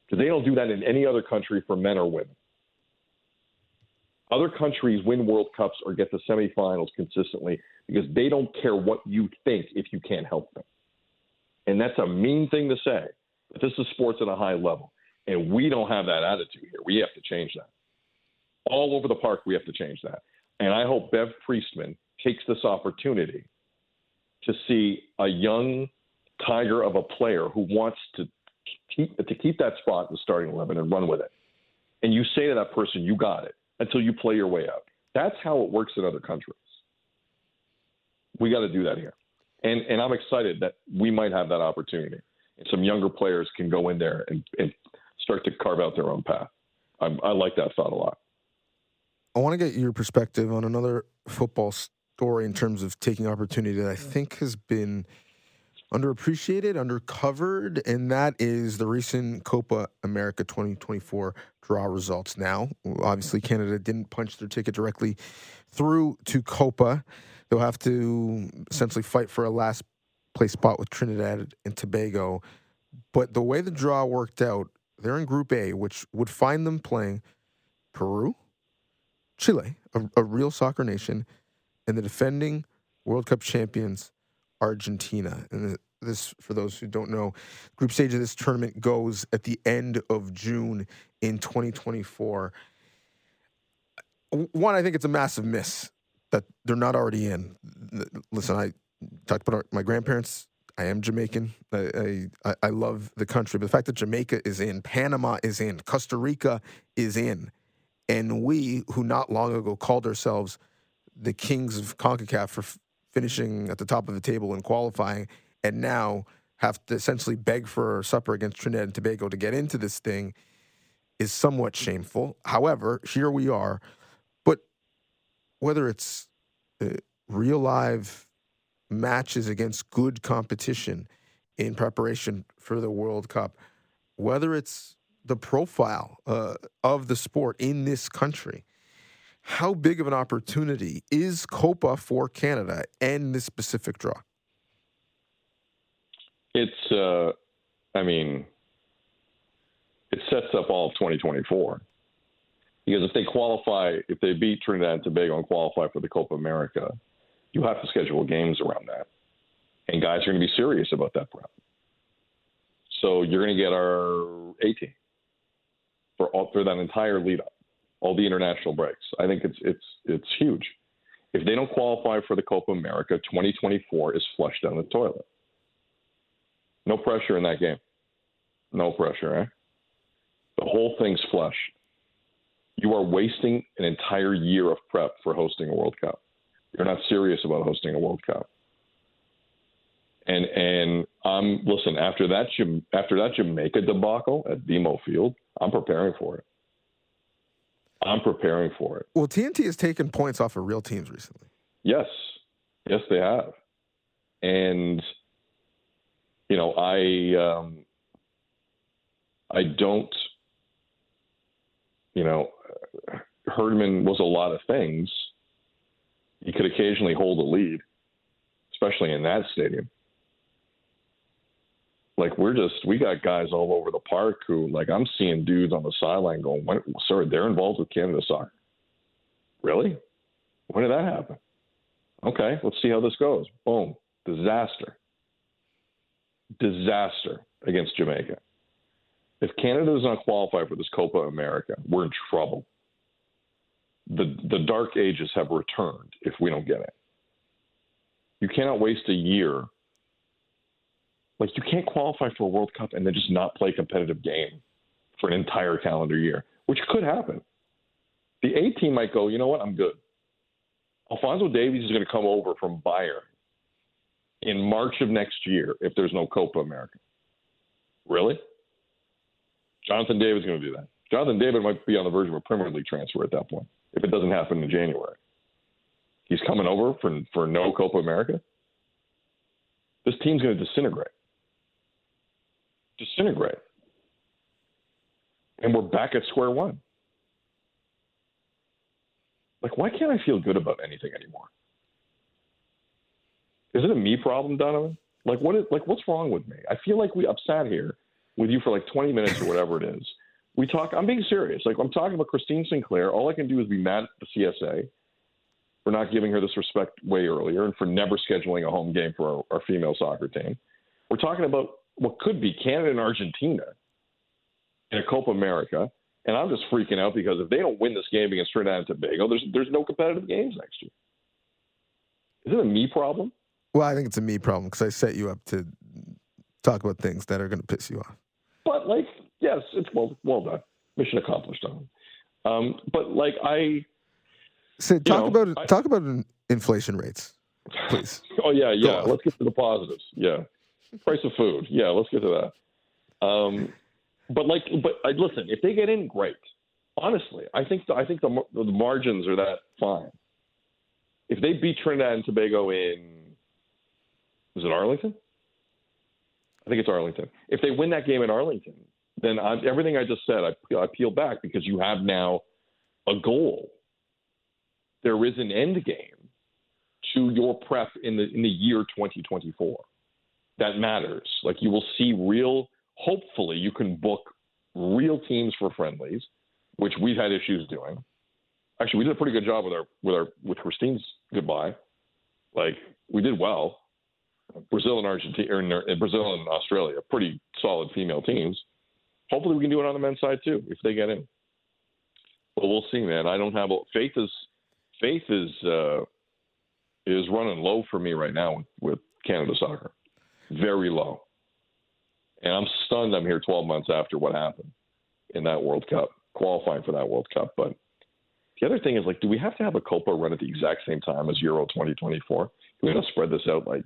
because they don't do that in any other country for men or women. Other countries win World Cups or get to semifinals consistently because they don't care what you think if you can't help them. And that's a mean thing to say, but this is sports at a high level. And we don't have that attitude here. We have to change that. All over the park, we have to change that. And I hope Bev Priestman takes this opportunity to see a young tiger of a player who wants to keep to keep that spot in the starting eleven and run with it. And you say to that person, "You got it," until you play your way out. That's how it works in other countries. We got to do that here, and and I'm excited that we might have that opportunity. Some younger players can go in there and, and start to carve out their own path. I, I like that thought a lot. I want to get your perspective on another football story in terms of taking opportunity that I think has been underappreciated, undercovered, and that is the recent Copa America 2024 draw results. Now, obviously, Canada didn't punch their ticket directly through to Copa. They'll have to essentially fight for a last place spot with Trinidad and Tobago. But the way the draw worked out, they're in Group A, which would find them playing Peru, Chile, a, a real soccer nation, and the defending World Cup champions, Argentina. And this, for those who don't know, group stage of this tournament goes at the end of June in 2024. One, I think it's a massive miss that they're not already in. Listen, I talked about my grandparents. I am Jamaican. I, I, I love the country, but the fact that Jamaica is in, Panama is in, Costa Rica is in, and we, who not long ago called ourselves the kings of CONCACAF for f- finishing at the top of the table and qualifying, and now have to essentially beg for supper against Trinidad and Tobago to get into this thing is somewhat shameful. However, here we are. But whether it's uh, real live matches against good competition in preparation for the World Cup, whether it's the profile uh, of the sport in this country, how big of an opportunity is Copa for Canada and this specific draw? It's, uh, I mean, it sets up all of 2024. Because if they qualify, if they beat Trinidad and Tobago and qualify for the Copa America, you have to schedule games around that. And guys are going to be serious about that prep. So you're going to get our A team for all, for that entire lead up, all the international breaks. I think it's it's it's huge. If they don't qualify for the Copa America, 2024 is flushed down the toilet. No pressure in that game. No pressure, eh? The whole thing's flush. You are wasting an entire year of prep for hosting a World Cup. You're not serious about hosting a World Cup. And and I'm listen after that after that Jamaica debacle at BMO Field, I'm preparing for it. I'm preparing for it. Well, TNT has taken points off of real teams recently. Yes, yes, they have, and you know, I um, I don't, you know, Herdman was a lot of things. He could occasionally hold a lead, especially in that stadium. Like we're just we got guys all over the park who like I'm seeing dudes on the sideline going, "Sir, they're involved with Canada soccer." Really? When did that happen? Okay, let's see how this goes. Boom, disaster disaster against Jamaica. If Canada does not qualify for this Copa America, we're in trouble. The the dark ages have returned if we don't get it. You cannot waste a year. Like you can't qualify for a World Cup and then just not play a competitive game for an entire calendar year, which could happen. The A team might go, you know what, I'm good. Alfonso Davies is going to come over from Bayern in March of next year if there's no Copa America. Really? Jonathan David's going to do that. Jonathan David might be on the verge of a Premier League transfer at that point if it doesn't happen in January. He's coming over for for no Copa America. This team's going to disintegrate. Disintegrate. And we're back at square one. Like, why can't I feel good about anything anymore? Is it a me problem, Donovan? Like what is like what's wrong with me? I feel like we upset here with you for like 20 minutes or whatever it is. We talk. I'm being serious. Like I'm talking about Christine Sinclair. All I can do is be mad at the CSA for not giving her this respect way earlier and for never scheduling a home game for our, our female soccer team. We're talking about what could be Canada and Argentina in a Copa America, and I'm just freaking out because if they don't win this game against Trinidad and Tobago, there's there's no competitive games next year. Is it a me problem? Well, I think it's a me problem because I set you up to talk about things that are going to piss you off. But like, yes, it's well well done, mission accomplished. Um, but like I, so talk know, about I, talk about inflation rates, please. oh yeah, yeah. Let's get to the positives. Yeah, price of food. Yeah, let's get to that. Um, But like, but uh, listen, if they get in, great. Honestly, I think the, I think the the margins are that fine. If they beat Trinidad and Tobago in, was it Arlington? I think it's Arlington. If they win that game in Arlington, then I, everything I just said, I, I peel back because you have now a goal. There is an end game to your prep in the in the year 2024. That matters. Like you will see real. Hopefully, you can book real teams for friendlies, which we've had issues doing. Actually, we did a pretty good job with our with our with Christine's goodbye. Like we did well. Brazil and Argentina, or Brazil and Australia, pretty solid female teams. Hopefully, we can do it on the men's side too if they get in. But we'll see, man. I don't have a, faith is faith is uh, is running low for me right now with, with Canada soccer, very low. And I'm stunned. I'm here 12 months after what happened in that World Cup, qualifying for that World Cup. But the other thing is, like, do we have to have a Copa run at the exact same time as Euro 2024? Do we to spread this out like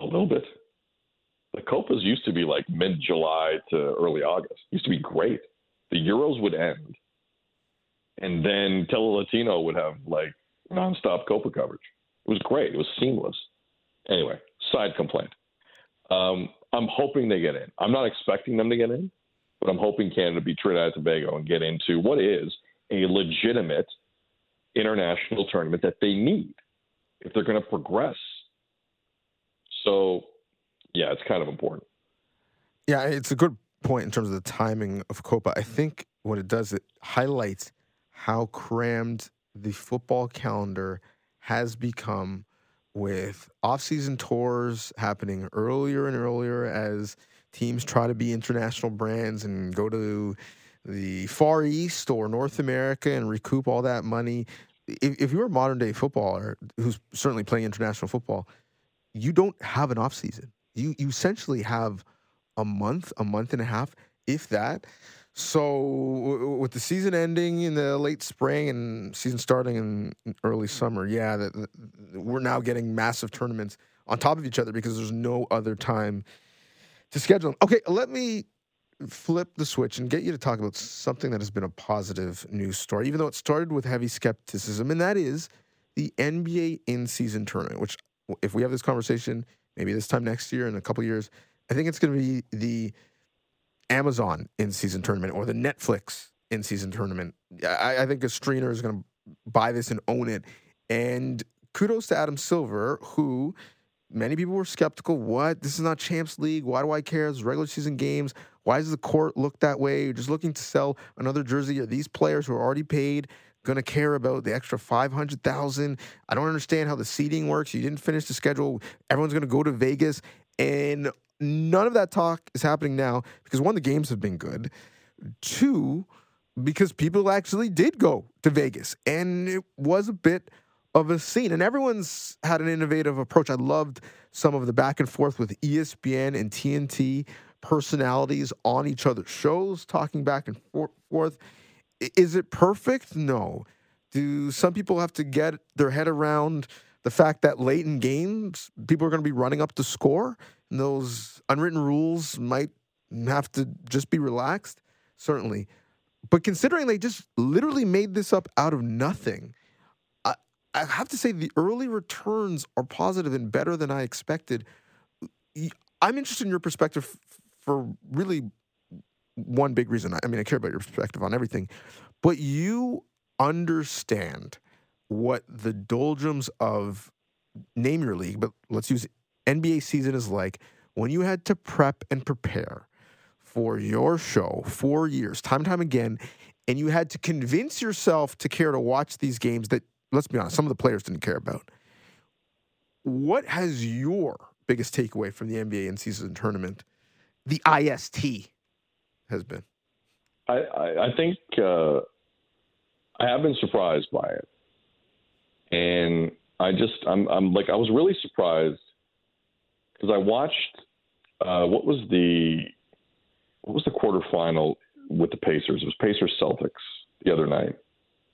a little bit? The Copas used to be like mid July to early August. Used to be great. The Euros would end, and then Telelatino would have like nonstop Copa coverage. It was great. It was seamless. Anyway, side complaint. Um, I'm hoping they get in. I'm not expecting them to get in, but I'm hoping Canada beat Trinidad and Tobago and get into what is a legitimate international tournament that they need if they're going to progress. So, yeah, it's kind of important. Yeah, it's a good point in terms of the timing of Copa. I think what it does, it highlights how crammed the football calendar has become with off-season tours happening earlier and earlier as teams try to be international brands and go to the Far East or North America and recoup all that money. If, if you're a modern day footballer who's certainly playing international football, you don't have an off season. You you essentially have a month, a month and a half, if that. So with the season ending in the late spring and season starting in early summer, yeah, that, we're now getting massive tournaments on top of each other because there's no other time to schedule them. Okay, let me flip the switch and get you to talk about something that has been a positive news story, even though it started with heavy skepticism, and that is the NBA in season tournament, which, if we have this conversation maybe this time next year in a couple years, I think it's going to be the Amazon in season tournament or the Netflix in season tournament. I, I think a streamer is going to buy this and own it. And kudos to Adam Silver, who many people were skeptical. What? This is not Champs League. Why do I care? It's regular season games. Why does the court look that way? You're just looking to sell another jersey. Are these players who are already paid going to care about the extra 500,000? I don't understand how the seating works. You didn't finish the schedule. Everyone's going to go to Vegas. And none of that talk is happening now because one, the games have been good. Two, because people actually did go to Vegas and it was a bit of a scene. And everyone's had an innovative approach. I loved some of the back and forth with ESPN and TNT personalities on each other's shows, talking back and forth. Is it perfect? No. Do some people have to get their head around the fact that late in games, people are going to be running up the score? And those unwritten rules might have to just be relaxed? Certainly. But considering they just literally made this up out of nothing, I have to say the early returns are positive and better than I expected. I'm interested in your perspective for really one big reason. I mean, I care about your perspective on everything, but you understand what the doldrums of name your league, but let's use NBA season is like when you had to prep and prepare for your show four years, time and time again, and you had to convince yourself to care to watch these games that let's be honest, some of the players didn't care about. What has your biggest takeaway from the NBA in season tournament, the IST, has been? I, I, I think uh, I have been surprised by it, and I just I'm I'm like I was really surprised because I watched uh, what was the what was the quarterfinal with the Pacers? It was Pacers Celtics the other night.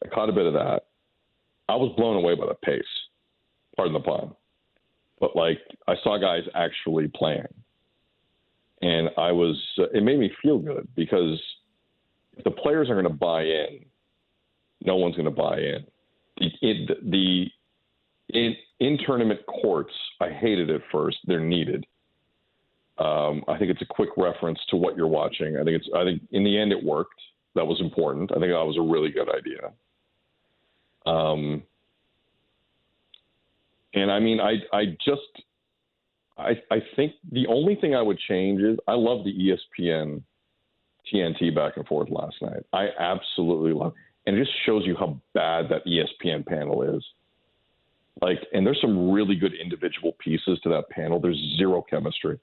I caught a bit of that, I was blown away by the pace. Pardon the pun. But like I saw guys actually playing. And I was. Uh, it made me feel good because if the players are going to buy in, no one's going to buy in. The, it, the in, in tournament courts, I hated it first. They're needed. Um, I think it's a quick reference to what you're watching. I think it's. I think in the end it worked. That was important. I think that was a really good idea. Um, and I mean, I I just I I think the only thing I would change is I love the ESPN TNT back and forth last night. I absolutely love, and it just shows you how bad that ESPN panel is. Like, and there's some really good individual pieces to that panel. There's zero chemistry,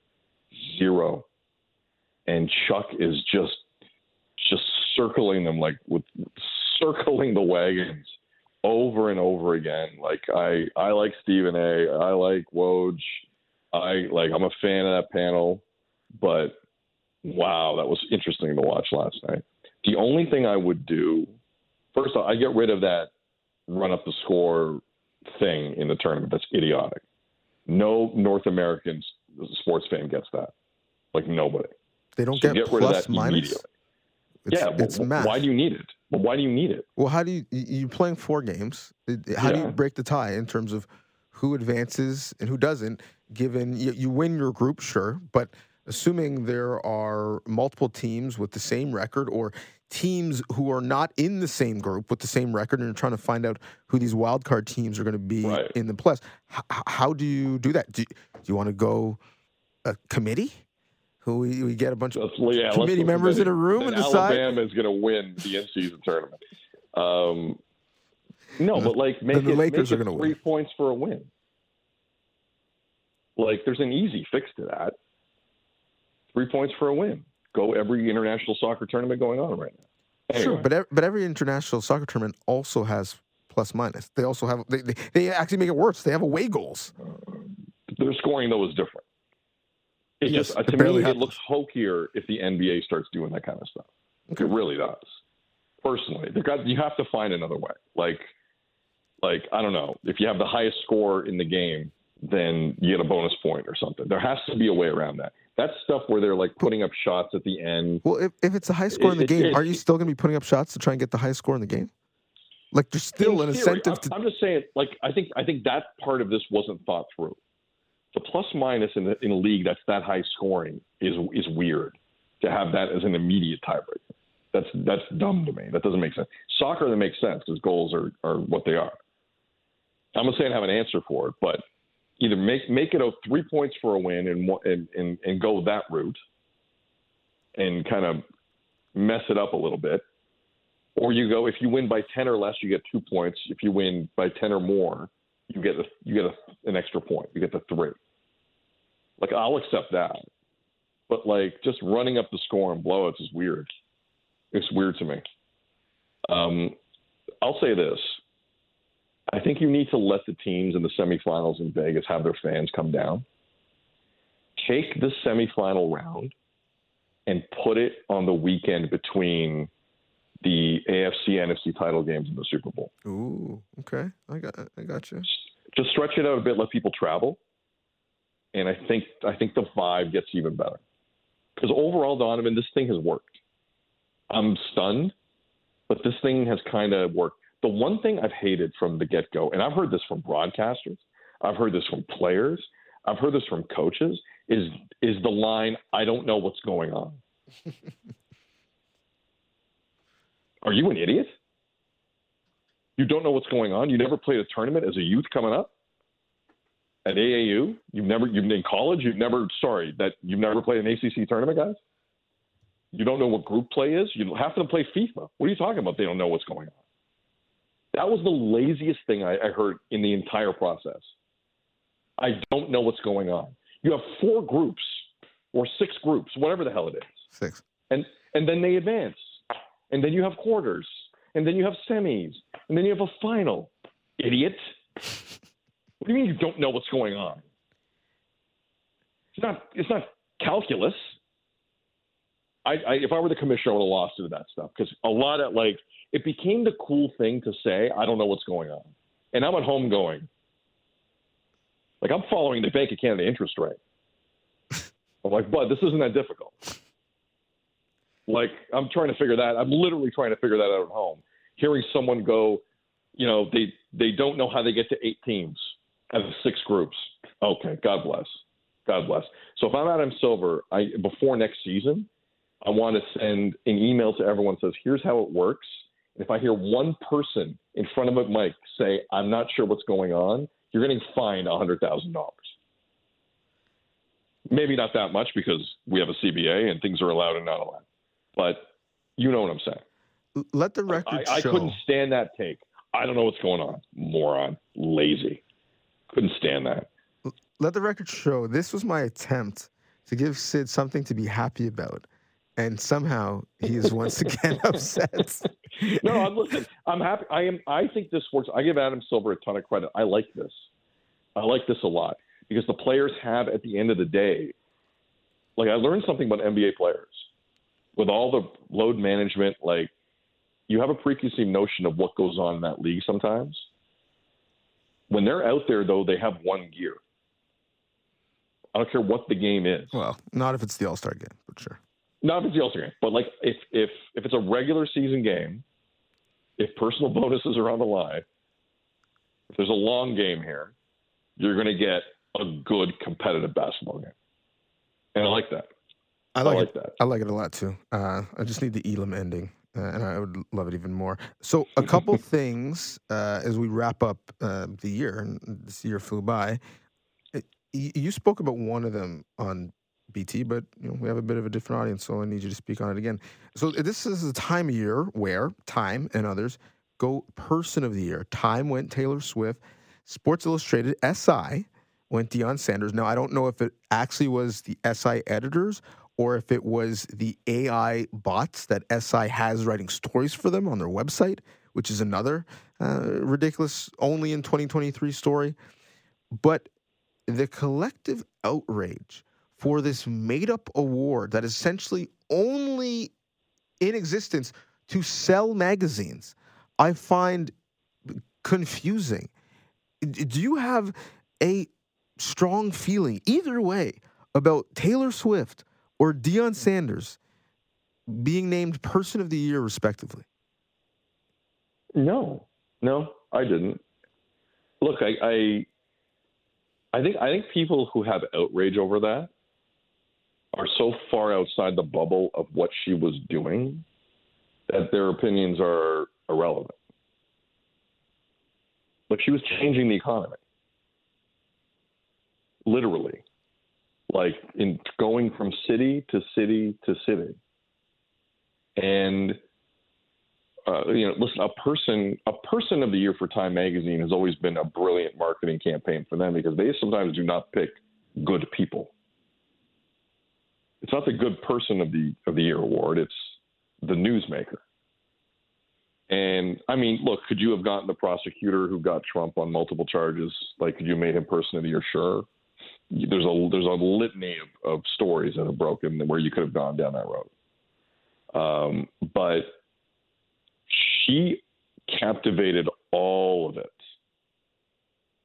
zero, and Chuck is just just circling them like with circling the wagons over and over again. Like I I like Stephen A. I like Woj. I like I'm a fan of that panel, but wow, that was interesting to watch last night. The only thing I would do, first off, I get rid of that run up the score thing in the tournament. That's idiotic. No North American sports fan gets that. Like nobody. They don't So get, get rid of that minus. immediately. It's, yeah, it's well, math. why do you need it? Well, why do you need it? Well, how do you you- you're playing four games? How do you break the tie in terms of who advances and who doesn't? Given you, you win your group, sure, but assuming there are multiple teams with the same record or teams who are not in the same group with the same record and you're trying to find out who these wild card teams are going to be Right. in the plus. How, how do you do that? Do, do you want to go a committee? Who we, we get a bunch of yeah, committee members in a room Then and decide? Alabama is going to win the in-season tournament. Um, no, but like make Then the it, Lakers make are it gonna three win. points for a win. Like there's an easy fix to that. Three points for a win. Go every international soccer tournament going on right now. Anyway, Sure, but ev- but every international soccer tournament also has plus minus. They also have they, they, they actually make it worse. They have away goals. Uh, their scoring though is different. It Yes, just uh, it to me it looks hokier if the NBA starts doing that kind of stuff. It really does. Personally, they got you have to find another way. Like, like I don't know if you have the highest score in the game, then you get a bonus point or something. There has to be a way around that. That's stuff where they're like putting up shots at the end. Well, if, if it's a high score in the It- game, it- are you still going to be putting up shots to try and get the highest score in the game? Like there's still an theory, incentive I'm, to. I'm just saying, like I think I think that part of this wasn't thought through. The plus minus in, the, in a league that's that high scoring is is weird. To have that as an immediate tiebreaker, that's that's dumb to me. That doesn't make sense. Soccer that makes sense because goals are are what they are. I'm not saying I have an answer for it, but either make make it a three points for a win and and and, and go that route, and kind of mess it up a little bit, or you go if you win by 10 or less you get two points. If you win by 10 or more you get a, you get a, an extra point. You get the three. Like i'll accept that. But like just running up the score and blowouts is weird. It's weird to me. Um, i'll say this i think you need to let the teams in the semifinals in vegas have their fans come down take the semifinal round and put it on the weekend between the AFC NFC title games in the Super Bowl. Ooh, okay, I got I got you. Just stretch it out a bit, let people travel, and I think I think the vibe gets even better. Because overall, Donovan, this thing has worked. I'm stunned, but this thing has kind of worked. The one thing I've hated from the get go, and I've heard this from broadcasters, I've heard this from players, I've heard this from coaches, is is the line, I don't know what's going on. Are you an idiot? You don't know what's going on? You never played a tournament as a youth coming up? At AAU? You've never you've been in college, you've never sorry, that you've never played an ACC tournament, guys? You don't know what group play is? You have to play FIFA. What are you talking about? They don't know what's going on. That was the laziest thing I, I heard in the entire process. I don't know what's going on. You have four groups or six groups, whatever the hell it is Six. and and then they advance, and then you have quarters, and then you have semis, and then you have a final. Idiot! What do you mean you don't know what's going on? It's not. It's not calculus. I, I if I were the commissioner, I would have lost to that stuff because a lot of like it became the cool thing to say. I don't know what's going on, and I'm at home going, like I'm following the Bank of Canada interest rate. I'm like, bud, this isn't that difficult. Like, I'm trying to figure that. I'm literally trying to figure that out at home. Hearing someone go, you know, they they don't know how they get to eight teams out of six groups. Okay, God bless, God bless. So if I'm Adam Silver, I before next season, I want to send an email to everyone that says, here's how it works. And if I hear one person in front of a mic say, I'm not sure what's going on, you're getting fined $100,000. Maybe not that much because we have a CBA and things are allowed and not allowed. But you know what I'm saying. Let the record I, I show. couldn't stand that take. I don't know what's going on. Moron. Lazy. Couldn't stand that. let the record show this was my attempt to give Sid something to be happy about. And somehow he is once again upset. no, I'm listen. I'm happy. I am. I think this works. I give Adam Silver a ton of credit. I like this. I like this a lot because the players have, at the end of the day, like I learned something about NBA players with all the load management. Like you have a preconceived notion of what goes on in that league sometimes. When they're out there, though, they have one gear. I don't care what the game is. Well, not if it's the All Star game, but sure. Not if it's the All Star game, but like if if if it's a regular season game, if personal bonuses are on the line, if there's a long game here, you're going to get a good competitive basketball game, and I like that. I like, I like it. that. I like it a lot too. Uh, I just need the Elam ending, uh, and I would love it even more. So, a couple things uh, as we wrap up uh, the year, and this year flew by. Uh, y- You spoke about one of them on BT, but you know, we have a bit of a different audience, so I need you to speak on it again. So, this is a time of year where Time and others go Person of the Year. Time went Taylor Swift. Sports Illustrated SI went Deion Sanders. Now, I don't know if it actually was the SI editors or if it was the AI bots that SI has writing stories for them on their website, which is another uh, ridiculous, only in 2023 story. But the collective outrage for this made up award that is essentially only in existence to sell magazines, I find confusing. Do you have a strong feeling either way about Taylor Swift or Deion hmm. Sanders being named Person of the Year, respectively? No, no, I didn't. Look, I, I, I think I think people who have outrage over that are so far outside the bubble of what she was doing that their opinions are irrelevant. Like she was changing the economy, literally, like in going from city to city to city, and uh, you know, listen, a person, a person of the year for Time Magazine has always been a brilliant marketing campaign for them because they sometimes do not pick good people. It's not the good person of the of the year award; it's the newsmaker. And I mean, look, could you have gotten the prosecutor who got Trump on multiple charges? Like, could you have made him person of the year? Sure. There's a there's a litany of, of stories that have broken where you could have gone down that road. Um, but she captivated all of it.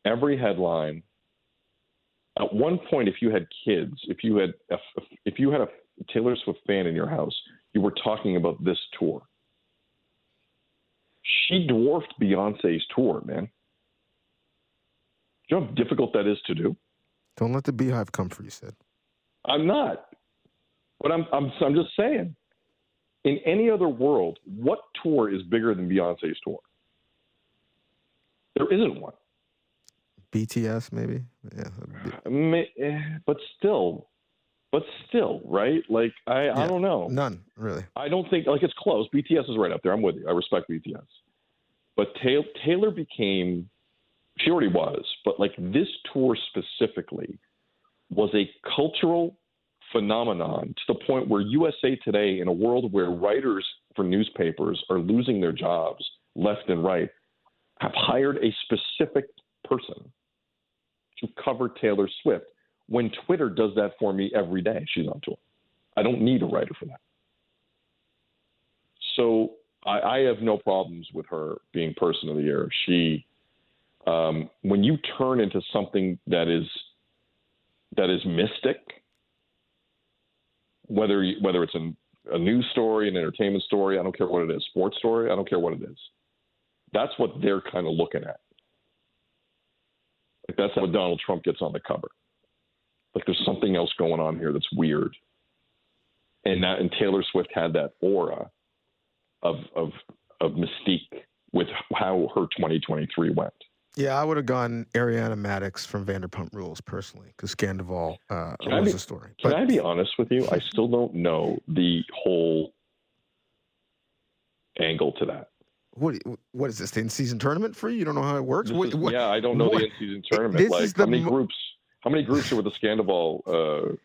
Every headline. At one point, if you had kids, if you had if you had a Taylor Swift fan in your house, you were talking about this tour. She dwarfed Beyonce's tour, man. Do you know how difficult that is to do? Don't let the beehive come for you, Sid. I'm not. But I'm I'm I'm just saying. In any other world, what tour is bigger than Beyonce's tour? There isn't one. BTS, maybe? Yeah. May- eh, But still, but still, right? Like I, I don't know. None, really. I don't think like it's close. BTS is right up there. I'm with you. I respect BTS. But Taylor, Taylor became she already was, but like this tour specifically was a cultural phenomenon to the point where USA Today, in a world where writers for newspapers are losing their jobs left and right, have hired a specific person to cover Taylor Swift when Twitter does that for me every day she's on tour. I don't need a writer for that. So I, I have no problems with her being person of the year. She, um, when you turn into something that is that is mystic, whether whether it's an, a news story, an entertainment story, I don't care what it is, sports story, I don't care what it is. That's what they're kind of looking at. Like that's how Donald Trump gets on the cover. Like there's something else going on here that's weird. And that and Taylor Swift had that aura of of of mystique with how her 2023 went. Yeah, I would have gone Ariana Madix from Vanderpump Rules personally, because Scandoval uh, was be- the story. Can I be honest with you? I still don't know the whole angle to that. What what is this? The in-season tournament for you? You don't know how it works? What- is- what- yeah, I don't know what- the in-season tournament. This like how many mo- groups? How many groups are with the Scandoval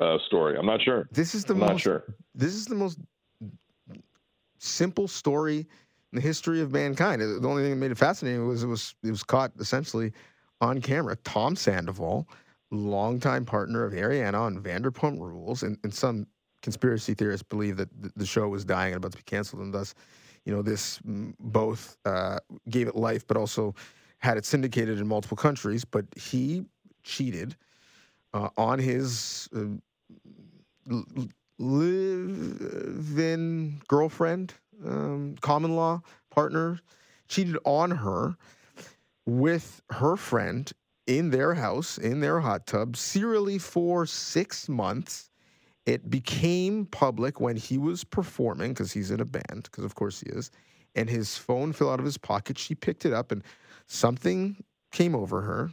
uh, uh, story? I'm not sure. This is the I'm most not sure. this is the most simple story in the history of mankind. The only thing that made it fascinating was it was it was caught essentially on camera. Tom Sandoval, longtime partner of Ariana on Vanderpump Rules, and, and some conspiracy theorists believe that the, the show was dying and about to be canceled, and thus, you know, this mm, both uh, gave it life, but also had it syndicated in multiple countries. But he cheated uh, on his. Uh, live-in girlfriend, um, common law partner, cheated on her with her friend in their house, in their hot tub, serially for six months. It became public when he was performing, because he's in a band, because of course he is, and his phone fell out of his pocket. She picked it up, and something came over her.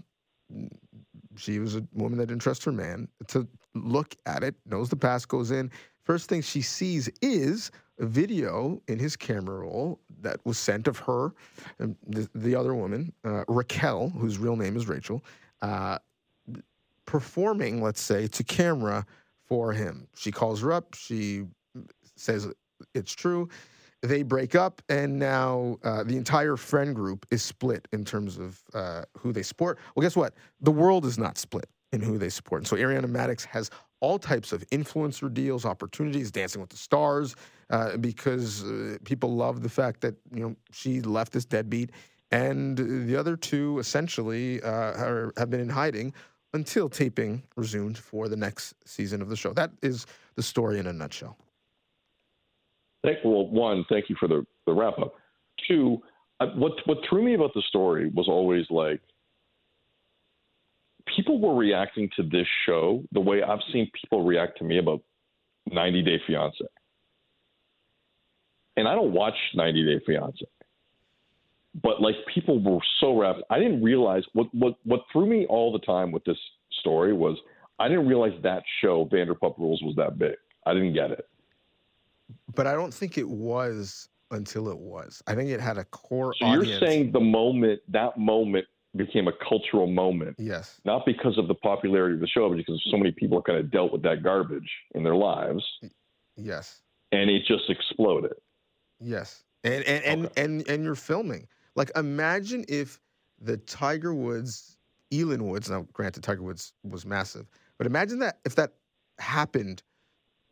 She was a woman that didn't trust her man to look at it, knows the pass goes in. First thing she sees is a video in his camera roll that was sent of her, and the, the other woman, uh, Raquel, whose real name is Rachel, uh, performing, let's say, to camera for him. She calls her up. She says it's true. They break up, and now uh, the entire friend group is split in terms of uh, who they support. Well, guess what? The world is not split in who they support. And so Ariana Madix has all types of influencer deals, opportunities, Dancing with the Stars, uh, because uh, people love the fact that you know she left this deadbeat, and the other two essentially uh, are, have been in hiding until taping resumed for the next season of the show. That is the story in a nutshell. Thank, well, one, thank you for the, the wrap up. Two, I, what what threw me about the story was always like people were reacting to this show the way I've seen people react to me about 90 Day Fiance. And I don't watch 90 Day Fiance. But like people were so wrapped. I didn't realize what what what threw me all the time with this story was I didn't realize that show Vanderpump Rules was that big. I didn't get it. But I don't think it was until it was. I think it had a core So audience. you're saying the moment that moment became a cultural moment, yes, not because of the popularity of the show, but because so many people kind of dealt with that garbage in their lives, yes, and it just exploded. yes. And and and Okay. and, and you're filming. Like imagine if the Tiger Woods, Elin Woods. Now, granted, Tiger Woods was massive, but imagine that if that happened,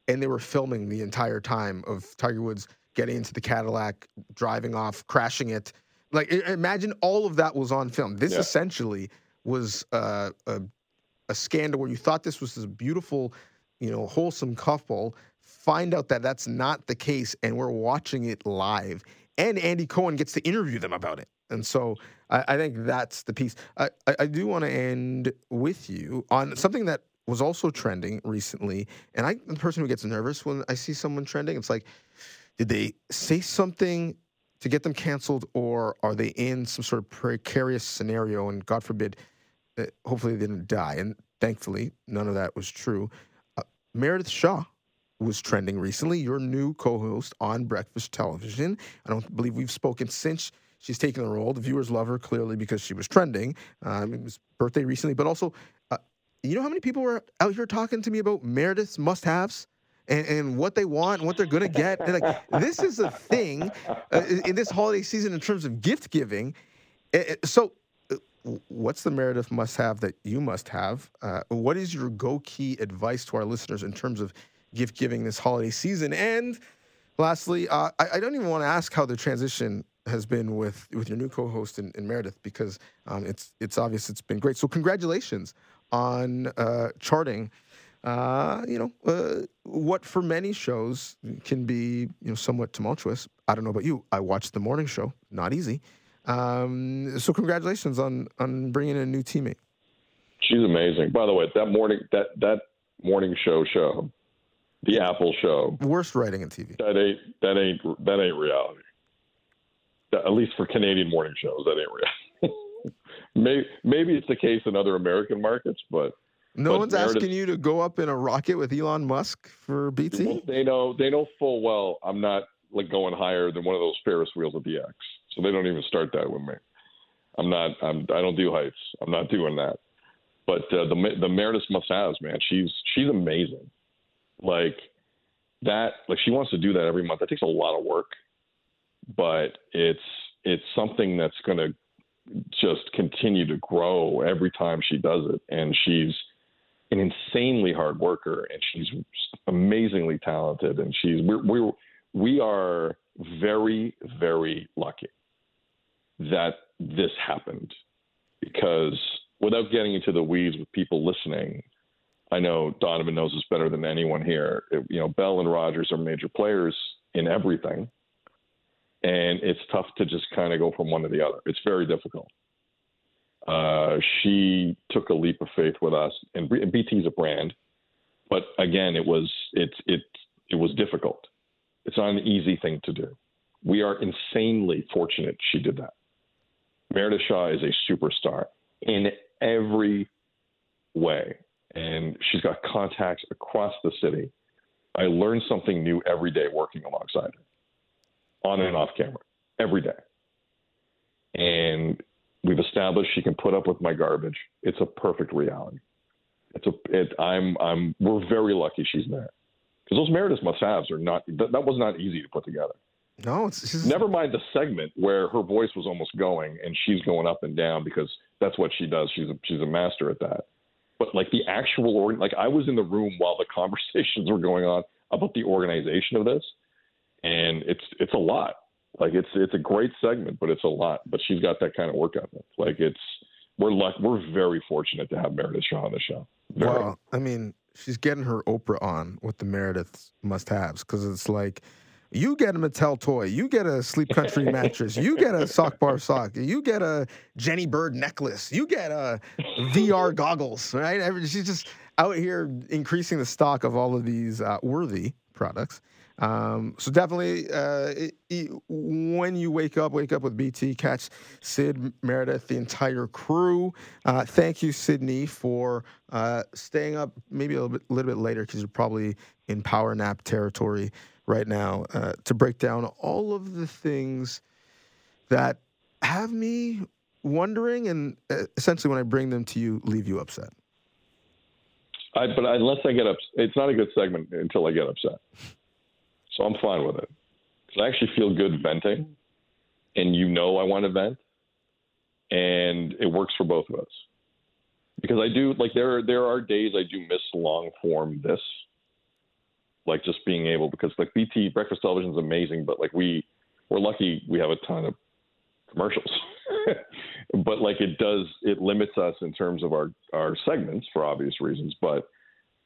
and they were filming the entire time of Tiger Woods getting into the Cadillac, driving off, crashing it. Like imagine all of that was on film. This Yeah. essentially was uh, a a scandal where you thought this was this beautiful, you know, wholesome couple. Find out that that's not the case, and we're watching it live. And Andy Cohen gets to interview them about it. And so I, I think that's the piece. I, I, I do want to end with you on something that was also trending recently. And I'm the person who gets nervous when I see someone trending. It's like, did they say something to get them canceled, or are they in some sort of precarious scenario? And God forbid, uh, hopefully they didn't die. And thankfully, none of that was true. Uh, Meredith Shaw was trending recently, your new co host on Breakfast Television. I don't believe we've spoken since she's taken the role. The viewers love her clearly because she was trending. Um, it was birthday recently, but also, uh, you know how many people were out here talking to me about Meredith's must haves? And, and what they want and what they're going to get. And like, this is a thing uh, in this holiday season in terms of gift giving. So, uh, what's the Meredith must have that you must have? Uh, what is your go key advice to our listeners in terms of gift giving this holiday season? And lastly, uh, I, I don't even want to ask how the transition has been with with your new co-host in, in Meredith because um, it's it's obvious it's been great. So congratulations on uh, charting uh, you know, uh, what for many shows can be, you know, somewhat tumultuous. I don't know about you. I watched the morning show. Not easy. Um, so congratulations on on bringing in a new teammate. She's amazing. By the way, that morning that that morning show show, the Apple show, Worst writing in TV. that ain't that ain't that ain't reality. At least for Canadian morning shows, that ain't reality. maybe maybe it's the case in other American markets, but No But one's Meredith- asking you to go up in a rocket with Elon Musk for BT. they know they know full well I'm not like going higher than one of those Ferris wheels at the X, so they don't even start that with me. I'm not. I'm. I don't do heights. I'm not doing that. But uh, the the Meredith must haves, man. She's she's amazing. Like that. Like she wants to do that every month. That takes a lot of work, but it's it's something that's going to just continue to grow every time she does it. And she's an insanely hard worker, and she's amazingly talented. And she's we're, we're we are very very lucky that this happened because without getting into the weeds with people listening, I know Donnovan knows this better than anyone here. It- you know, Bell and Rogers are major players in everything, and it's tough to just kind of go from one to the other. It's very difficult. Uh, she took a leap of faith with us, and BT is a brand, but again, it was it's it it was difficult. It's not an easy thing to do. We are insanely fortunate she did that. Meredith Shaw is a superstar in every way, and she's got contacts across the city. I learn something new every day working alongside her, on and off camera, every day. And we've established she can put up with my garbage. It's a perfect reality. It's a it. I'm I'm. We're very lucky she's there because those Meredith must-haves are not. That, that was not easy to put together. No, it's, it's Never mind the segment where her voice was almost going and she's going up and down because that's what she does. She's a, she's a master at that. But like the actual org, like I was in the room while the conversations were going on about the organization of this, and it's it's a lot. Like it's it's a great segment, but it's a lot. But she's got that kind of work ethic. Like it's we're luck we're very fortunate to have Meredith Shaw on the show. Very. Well, I mean, she's getting her Oprah on with the Meredith must-haves because it's like, you get a Mattel toy, you get a Sleep Country mattress, you get a sock bar sock, you get a Jenny Bird necklace, you get a VR goggles, right? She's just out here increasing the stock of all of these uh, worthy products. Um, so definitely, uh, it, it- when you wake up, wake up with BT. Catch Sid, Meredith, the entire crew. Uh, thank you, Sydney, for uh, staying up maybe a little bit, little bit later because you're probably in power nap territory right now uh, to break down all of the things that have me wondering, and uh, essentially, when I bring them to you, leave you upset. I, but unless I get upset, it's not a good segment until I get upset. So I'm fine with it. Because I actually feel good venting, and you know I want to vent, and it works for both of us. Because I do like there there are days I do miss long form this, like just being able because like BT breakfast television is amazing, but like we we're lucky we have a ton of commercials. but like it does it limits us in terms of our our segments for obvious reasons but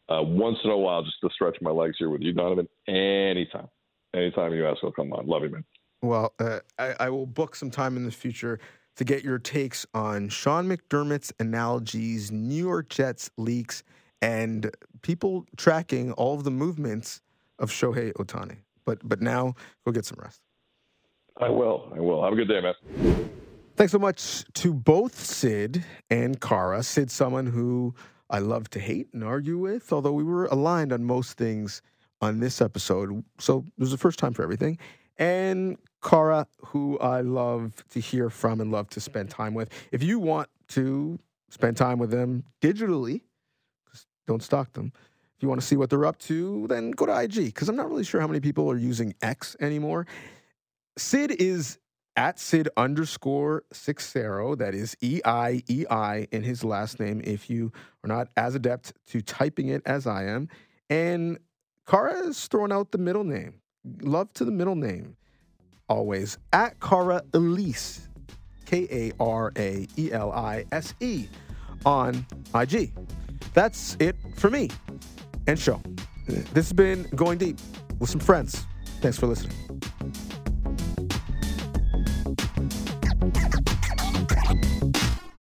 uh, once in a while just to stretch my legs here with you Donnovan. Anytime. Anytime you ask i'll come on. Love you man. Well, uh, I, I will book some time in the future to get your takes on Sean McDermott's analogies, New York Jets leaks, and people tracking all of the movements of Shohei Ohtani. But but now go get some rest. i will. I will. Have a good day man. Thanks so much to both Sid and Kara. Sid, someone who I love to hate and argue with, although we were aligned on most things on this episode. So it was the first time for everything. And Kara, who I love to hear from and love to spend mm-hmm. time with. If you want to spend time with them digitally, don't stalk them. If you want to see what they're up to, then go to IG, because I'm not really sure how many people are using X anymore. Sid is at Sid underscore Seixeiro. That is E I E I in his last name. If you are not as adept to typing it as I am, and Kara is throwing out the middle name. Love to the middle name. Always at Kara Elise, K A R A E L I S E on IG. That's it for me. and show. This has been Going Deep with some friends. Thanks for listening.